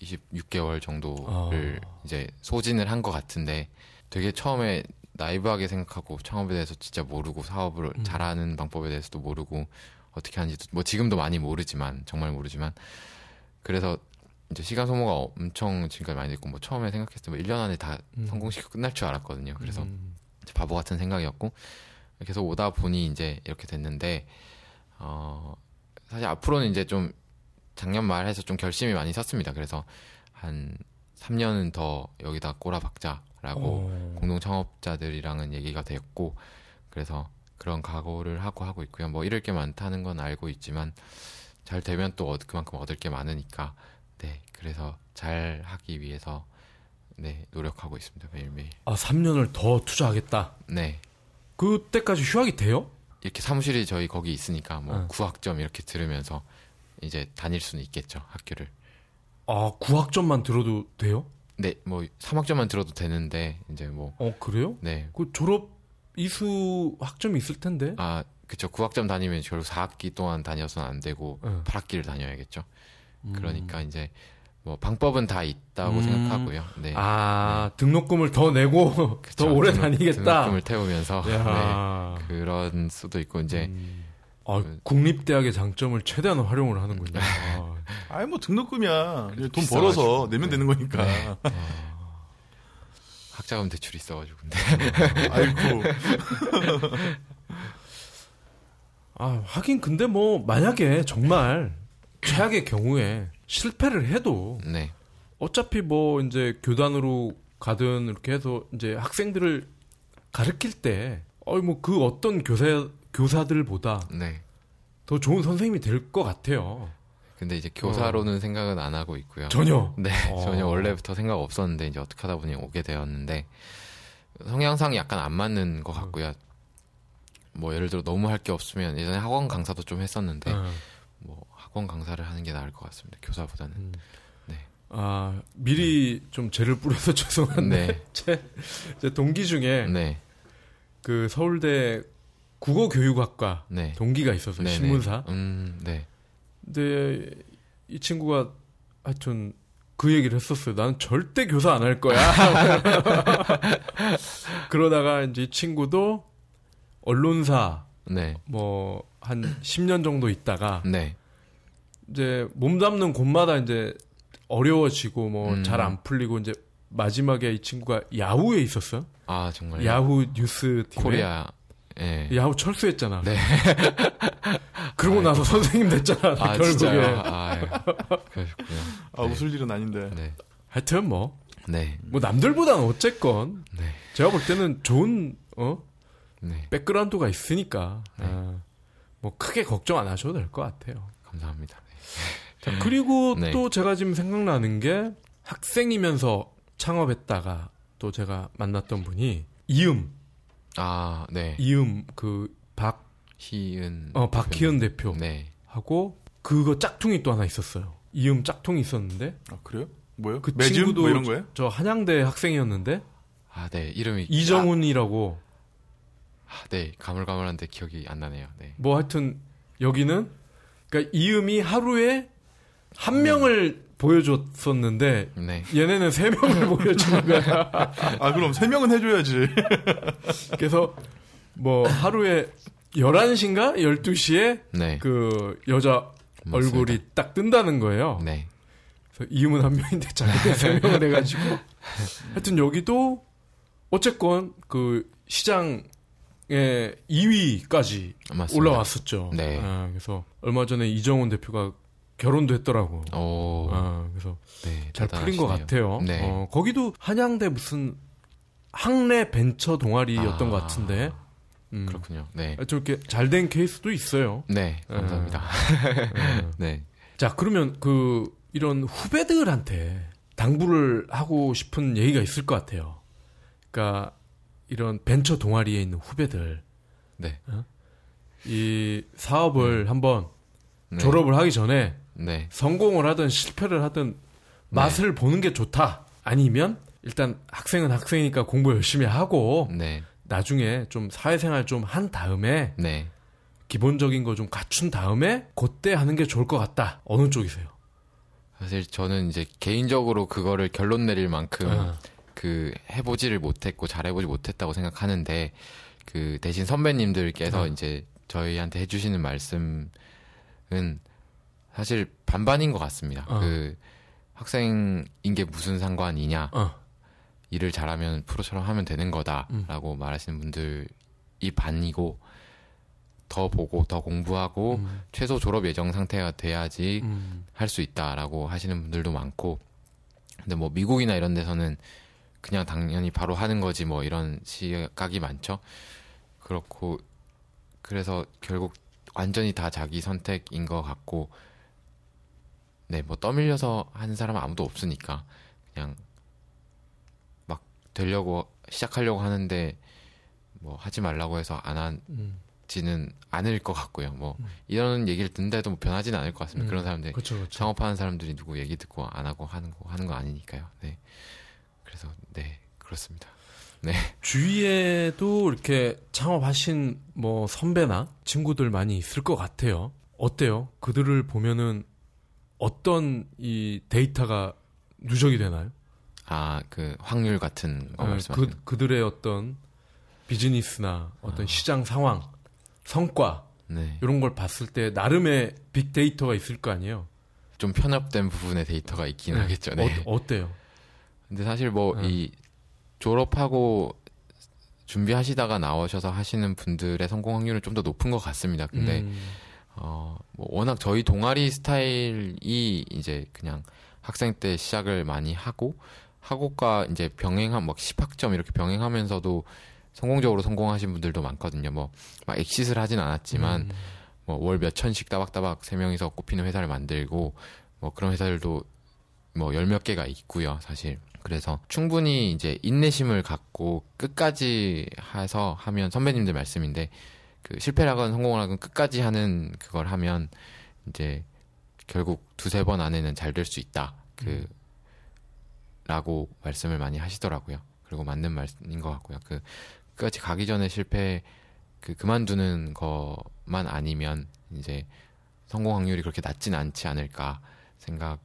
26개월 정도를 아. 이제 소진을 한 것 같은데 되게 처음에 나이브하게 생각하고 창업에 대해서 진짜 모르고 사업을 음. 잘하는 방법에 대해서도 모르고 어떻게 하는지도 뭐 지금도 많이 모르지만 정말 모르지만 그래서 이제 시간 소모가 엄청 지금까지 많이 됐고 뭐 처음에 생각했을 때 뭐 1년 안에 다 음. 성공시키고 끝날 줄 알았거든요. 그래서 음. 바보 같은 생각이었고 계속 오다 보니 이제 이렇게 됐는데 어 사실 앞으로는 이제 좀 작년 말해서 좀 결심이 많이 섰습니다. 그래서 한 3년은 더 여기다 꼬라 박자 라고 어. 공동 창업자들이랑은 얘기가 됐고 그래서 그런 각오를 하고 하고 있고요. 뭐 잃을 게 많다는 건 알고 있지만 잘 되면 또 얻- 그만큼 얻을 게 많으니까 네 그래서 잘 하기 위해서 네 노력하고 있습니다 매일매일. 아, 3년을 더 투자하겠다. 네 그때까지 휴학이 돼요? 이렇게 사무실이 저희 거기 있으니까 뭐 응. 구학점 이렇게 들으면서 이제 다닐 수는 있겠죠 학교를. 아, 9학점만 들어도 돼요? 네, 뭐 3학점만 들어도 되는데 이제 뭐 어, 그래요? 네. 그 졸업 이수 학점이 있을 텐데. 아, 그쵸. 9학점 다니면 결국 4학기 동안 다녀서는 안 되고 응. 8학기를 다녀야겠죠. 음. 그러니까 이제 뭐 방법은 다 있다고 음. 생각하고요. 네. 아, 등록금을 더 내고 그쵸. 더 오래 등록- 다니겠다. 등록금을 태우면서 야. 네, 그런 수도 있고 이제 음. 아, 국립대학의 장점을 최대한 활용을 하는군요. 아, 아니 뭐 등록금이야. 돈. 벌어서 내면 네. 되는 거니까. 네. 학자금 대출이 있어가지고 근데 아이고. 아, 하긴 근데 뭐 만약에 정말 최악의 경우에 실패를 해도 네, 어차피 뭐 이제 교단으로 가든 이렇게 해서 이제 학생들을 가르칠 때 어이 뭐 그 어떤 교사 교사들보다 네. 더 좋은 선생님이 될 것 같아요. 근데 이제 교사로는 생각은 안 하고 있고요. 전혀. 네, 어. 전혀 원래부터 생각 없었는데 이제 어떻게 하다 보니 오게 되었는데 성향상이 약간 안 맞는 것 같고요. 뭐 예를 들어 너무 할 게 없으면 예전에 학원 강사도 좀 했었는데 어. 뭐 학원 강사를 하는 게 나을 것 같습니다. 교사보다는. 음. 네. 아 미리 좀 죄를 뿌려서 죄송한데 네, 제, 제 동기 중에 네, 그 서울대 국어 교육학과 네. 동기가 있어서 네, 신문사. 네. 음, 네, 근데 이 친구가 하여튼 그 얘기를 했었어요. 나는 절대 교사 안 할 거야. 그러다가 이제 이 친구도 언론사 네, 뭐한 10년 정도 있다가 네, 이제 몸 담는 곳마다 이제 어려워지고 뭐 음. 잘안 풀리고 이제 마지막에 이 친구가 야후에 있었어요. 아 정말 야후 뉴스 팀에 코리아 예. 야후 철수했잖아. 네. 그러고 나서 선생님 됐잖아. 아, 결국에. 아, 예. 그러셨군요. 아, 웃을 일은 아닌데. 네. 하여튼 뭐, 네. 뭐 남들보다는 어쨌건 네. 제가 볼 때는 좋은 어 네. 백그라운드가 있으니까 네. 아, 뭐 크게 걱정 안 하셔도 될 것 같아요. 감사합니다. 네. 자, 그리고 네. 또 제가 지금 생각나는 게 학생이면서 창업했다가 또 제가 만났던 분이 이음 아, 네. 이음 그 박 희은. 어, 박희은 대표 네. 하고 그거 짝퉁이 또 하나 있었어요. 이음 짝퉁이 있었는데 아, 그래요? 뭐요? 그 매즘? 친구도 뭐 이런 거예요? 저 한양대 학생이었는데 아, 네. 이름이. 이정훈이라고 아, 네. 가물가물한데 기억이 안 나네요. 네. 뭐 하여튼 여기는 그러니까 이음이 하루에 한 명을 보여줬었는데 네. 얘네는 세 명을 보여주는 거야. 아, 그럼 세 명은 해줘야지. 그래서 뭐 하루에 11시인가 12시에 네. 그 여자 맞습니다. 얼굴이 딱 뜬다는 거예요. 네. 그래서 이음은 한 명인데 자기네 세 명을 해가지고 하여튼 여기도 어쨌건 그 시장의 2위까지 맞습니다. 올라왔었죠. 네. 아, 그래서 얼마 전에 이정훈 대표가 결혼도 했더라고. 오. 아, 그래서 네. 잘 풀린 것 대단하시네요. 같아요. 네. 어, 거기도 한양대 무슨 학내 벤처 동아리였던 아, 것 같은데. 음. 그렇군요. 네. 좀 이렇게 잘 된 케이스도 있어요. 네. 감사합니다. 음. 네. 자, 그러면 그 이런 후배들한테 당부를 하고 싶은 얘기가 있을 것 같아요. 그러니까 이런 벤처 동아리에 있는 후배들 네. 이 사업을 한번 네. 졸업을 하기 전에 네. 성공을 하든 실패를 하든 맛을 보는 게 좋다. 아니면 일단 학생은 학생이니까 공부 열심히 하고 네. 나중에 좀 사회생활 좀 한 다음에 네. 기본적인 거 좀 갖춘 다음에 그때 하는 게 좋을 것 같다. 어느 쪽이세요? 사실 저는 이제 개인적으로 그거를 결론 내릴 만큼 아. 그 해보지를 못했고 잘 해보지 못했다고 생각하는데 그 대신 선배님들께서 어. 이제 저희한테 해주시는 말씀은 사실 반반인 것 같습니다. 어. 그 학생인 게 무슨 상관이냐 어. 일을 잘하면 프로처럼 하면 되는 음. 거다라고 말하시는 분들이 반이고 더 보고 더 공부하고 음. 최소 졸업 예정 상태가 돼야지 음. 할수 있다라고 하시는 분들도 많고 근데 뭐 미국이나 이런 데서는 그냥 당연히 바로 하는 거지 뭐 이런 시각이 많죠. 그렇고 그래서 결국 완전히 다 자기 선택인 것 같고 네 뭐 떠밀려서 하는 사람은 아무도 없으니까 그냥 막 되려고 시작하려고 하는데 뭐 하지 말라고 해서 안 음. 하지는 않을 것 같고요. 뭐 이런 얘기를 듣는데도 뭐 변하지는 않을 것 같습니다. 음. 그런 사람들 그렇죠, 그렇죠. 창업하는 사람들이 누구 얘기 듣고 안 하고 하는 거 하는 거 아니니까요. 네. 그래서 네 그렇습니다. 네. 주위에도 이렇게 창업하신 뭐 선배나 친구들 많이 있을 것 같아요. 어때요? 그들을 보면은 어떤 이 데이터가 누적이 되나요? 아 그 확률 같은 거 어, 말씀하시는. 그 그들의 어떤 비즈니스나 어떤 아. 시장 상황, 성과 네. 이런 걸 봤을 때 나름의 빅데이터가 있을 거 아니에요. 좀 편협된 부분의 데이터가 있긴 하겠죠. 네. 어, 어때요? 근데 사실 뭐 음. 이 졸업하고 준비하시다가 나오셔서 하시는 분들의 성공 확률은 좀 더 높은 것 같습니다. 근데 음, 어, 뭐 워낙 저희 동아리 스타일이 이제 그냥 학생 때 시작을 많이 하고 학업과 이제 병행한 막 10학점 이렇게 병행하면서도 성공적으로 성공하신 분들도 많거든요. 뭐 막 엑시스를 하진 않았지만 음, 뭐월 몇 천씩 따박따박 세 명이서 꼽히는 회사를 만들고 뭐 그런 회사들도 뭐 열 몇 개가 있고요, 사실. 그래서 충분히 이제 인내심을 갖고 끝까지 해서 하면 선배님들 말씀인데 그 실패를 하건 성공을 하건 끝까지 하는 그걸 하면 이제 결국 두세 번 안에는 잘 될 수 있다. 그 라고 말씀을 많이 하시더라고요. 그리고 맞는 말씀인 것 같고요. 그 끝까지 가기 전에 실패 그 그만두는 것만 아니면 이제 성공 확률이 그렇게 낮진 않지 않을까 생각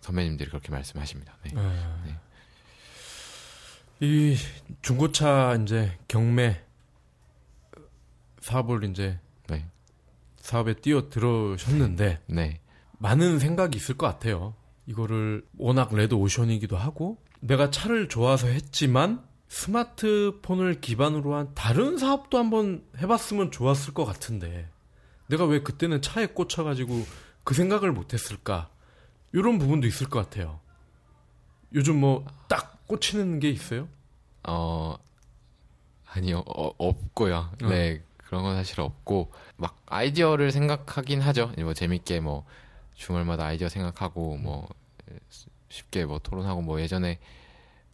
선배님들이 그렇게 말씀하십니다. 네. 네. 이 중고차 이제 경매 사업을 이제 네. 사업에 뛰어 들어셨는데 네. 많은 생각이 있을 것 같아요. 이거를 워낙 레드 오션이기도 하고 내가 차를 좋아서 했지만 스마트폰을 기반으로 한 다른 사업도 한번 해봤으면 좋았을 것 같은데 내가 왜 그때는 차에 꽂혀가지고 그 생각을 못했을까 이런 부분도 있을 것 같아요. 요즘 뭐 딱 꽂히는 게 있어요? 어 아니요 어, 없고요. 어. 네 그런 건 사실 없고 막 아이디어를 생각하긴 하죠. 뭐 재밌게 뭐 주말마다 아이디어 생각하고 뭐 쉽게 뭐 토론하고 뭐 예전에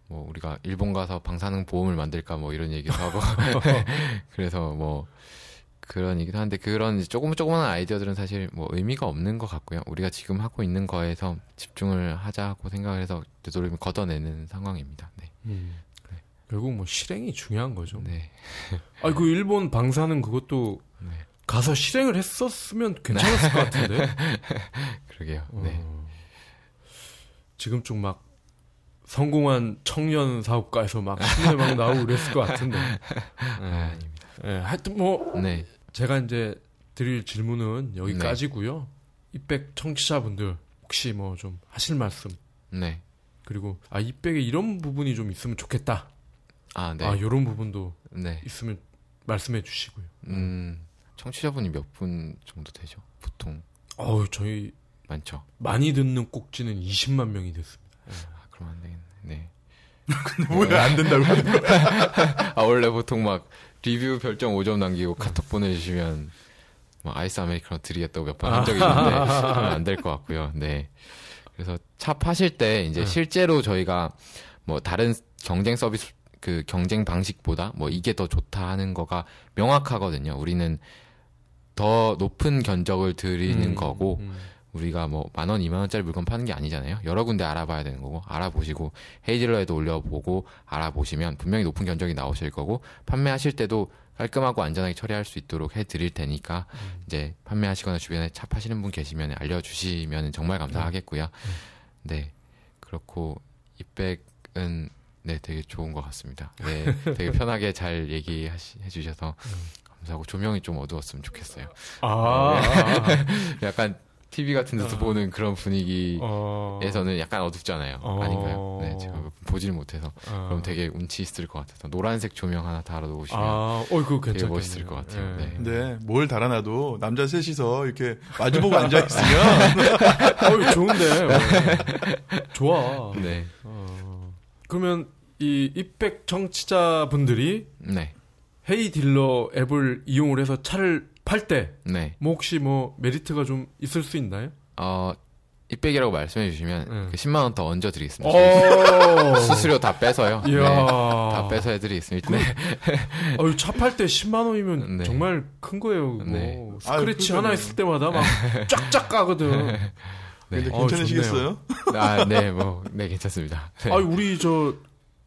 뭐 우리가 일본 가서 방사능 보험을 만들까 뭐 이런 얘기도 하고 그래서 뭐 그런 얘기도 하는데 그런 조금 조그마한 아이디어들은 사실 뭐 의미가 없는 것 같고요. 우리가 지금 하고 있는 거에서 집중을 하자고 생각을 해서 되도록이면 걷어내는 상황입니다. 네. 결국 뭐 실행이 중요한 거죠. 네. 아, 그 일본 방사능 그것도 네. 가서 실행을 했었으면 괜찮았을 것 같은데. 그러게요. 네. 어, 지금 좀 막 성공한 청년 사업가에서 막 신문에 막 나오고 그랬을 것 같은데. 아, 아닙니다. 예, 하여튼 뭐 네. 제가 이제 드릴 질문은 여기까지고요. 이백 청취자분들 혹시 뭐 좀 하실 말씀 네. 그리고 아 이백에 이런 부분이 좀 있으면 좋겠다. 아, 네. 아 이런 부분도 네. 있으면 말씀해 주시고요. 음, 청취자분이 몇 분 정도 되죠? 보통 어우 저희 많죠. 많이 듣는 꼭지는 20만 명이 됐습니다. 아, 그럼 안 되겠네. 네. 왜안 된다고? 아, 원래 보통 막 리뷰 별점 5점 남기고 카톡 보내 주시면 뭐 아이스 아메리카노 드리겠다고 몇 번 한 적이 있는데 안 될 것 같고요. 네. 그래서 차 파실 때 이제 실제로 저희가 뭐 다른 경쟁 서비스 그 경쟁 방식보다 뭐 이게 더 좋다 하는 거가 명확하거든요. 우리는 더 높은 견적을 드리는 음, 거고 음. 우리가 뭐 만 원, 이만 원짜리 물건 파는 게 아니잖아요. 여러 군데 알아봐야 되는 거고 알아보시고 헤이딜러에도 올려보고 알아보시면 분명히 높은 견적이 나오실 거고 판매하실 때도 깔끔하고 안전하게 처리할 수 있도록 해드릴 테니까 이제 판매하시거나 주변에 차 파시는 분 계시면 알려주시면 정말 감사하겠고요. 네 그렇고 이백은 네 되게 좋은 것 같습니다. 네 되게 편하게 잘 얘기해 주셔서 감사하고 조명이 좀 어두웠으면 좋겠어요. 아, 약간 TV 같은 데서 보는 그런 분위기에서는 어, 약간 어둡잖아요. 어. 아닌가요? 네, 제가 보질 못해서. 어. 그럼 되게 운치 있을 것 같아서 노란색 조명 하나 달아 놓으시면 아, 어, 그거 되게. 멋있을 것 같아요. 네. 네, 뭘 달아놔도 남자 셋이서 이렇게 마주보고 앉아 있으면 어, 좋은데. 어. 좋아. 네. 어. 그러면 이 입백 청취자분들이 네. 헤이 딜러 앱을 이용을 해서 차를 팔때 네. 뭐 혹시 뭐 메리트가 좀 있을 수 있나요? 어, 입백이라고 말씀해 주시면 네. 그 10만 원 더 얹어 드리겠습니다. 어. 수수료 다 빼서요. 이야. 네. 다 빼서 해 드리겠습니다. 네. 어유 차팔 때 10만 원이면 네. 정말 큰 거예요. 네. 스크래치 아유, 하나. 있을 때마다 막 쫙쫙 까거든. 네. 근데 어, 괜찮으시겠어요? 아, 네. 뭐 네, 괜찮습니다. 네. 아 우리 저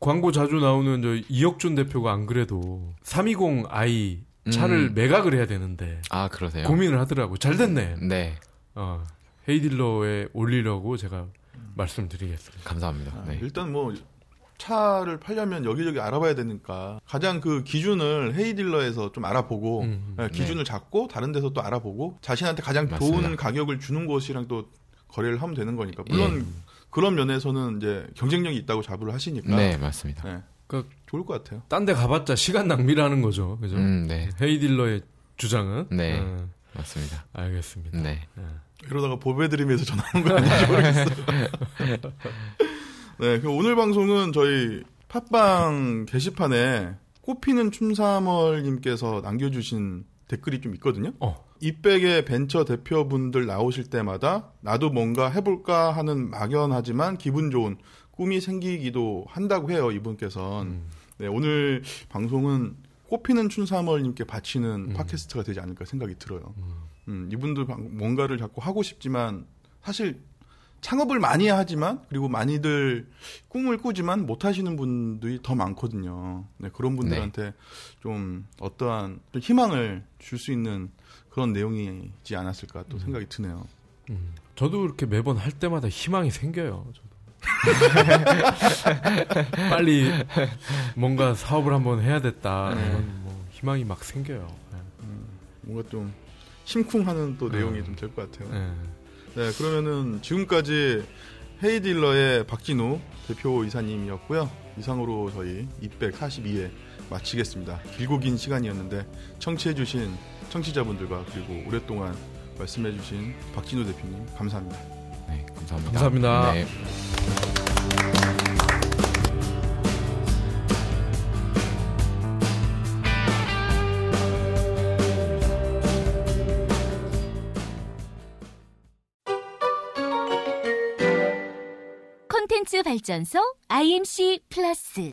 광고 자주 나오는 저 이혁준 대표가 안 그래도 320i 차를 음. 매각을 해야 되는데 아, 그러세요. 고민을 하더라고. 잘 됐네. 네. 어, 헤이딜러에 올리려고 제가 말씀드리겠습니다. 감사합니다. 아, 네. 일단 뭐 차를 팔려면 여기저기 알아봐야 되니까 가장 그 기준을 헤이딜러에서 좀 알아보고 음, 네, 기준을 잡고 다른 데서 또 알아보고 자신한테 가장 맞습니다. 좋은 가격을 주는 곳이랑 또 거래를 하면 되는 거니까 물론 예. 그런 면에서는 이제 경쟁력이 있다고 자부를 하시니까 네, 맞습니다. 네, 그 좋을 것 같아요. 딴 데 가봤자 시간 낭비라는 거죠. 그죠? 음, 네. 헤이딜러의 주장은 네. 어, 맞습니다. 알겠습니다. 네. 이러다가 보배드림에서 전화하는 거 아닌지 모르겠어요. 네, 그 오늘 방송은 저희 팟빵 게시판에 꽃피는 춤사멀님께서 남겨주신 댓글이 좀 있거든요. 어. 이백의 벤처 대표분들 나오실 때마다 나도 뭔가 해볼까 하는 막연하지만 기분 좋은 꿈이 생기기도 한다고 해요, 이분께서는. 네, 오늘 방송은 꽃피는 춘사멀님께 바치는 팟캐스트가 되지 않을까 생각이 들어요. 음, 이분도 방- 뭔가를 자꾸 하고 싶지만 사실 창업을 많이 하지만 그리고 많이들 꿈을 꾸지만 못 하시는 분들이 더 많거든요. 네, 그런 분들한테 좀 어떠한 좀 희망을 줄 수 있는 그런 내용이지 않았을까 또 생각이 드네요. 음. 저도 이렇게 매번 할 때마다 희망이 생겨요. 저도. 빨리 뭔가 사업을 한번 해야겠다. 이런 뭐 희망이 막 생겨요. 뭔가 좀 심쿵하는 또 네. 내용이 좀 될 것 같아요. 네. 네, 그러면은 지금까지 헤이딜러의 박진우 대표 이사님이었고요. 이상으로 저희 242회 마치겠습니다. 길고 긴 시간이었는데 청취해주신 청취자분들과 그리고 오랫동안 말씀해주신 박진우 대표님 감사합니다. 네, 감사합니다. 감사합니다. 네. 콘텐츠 발전소 IMC 플러스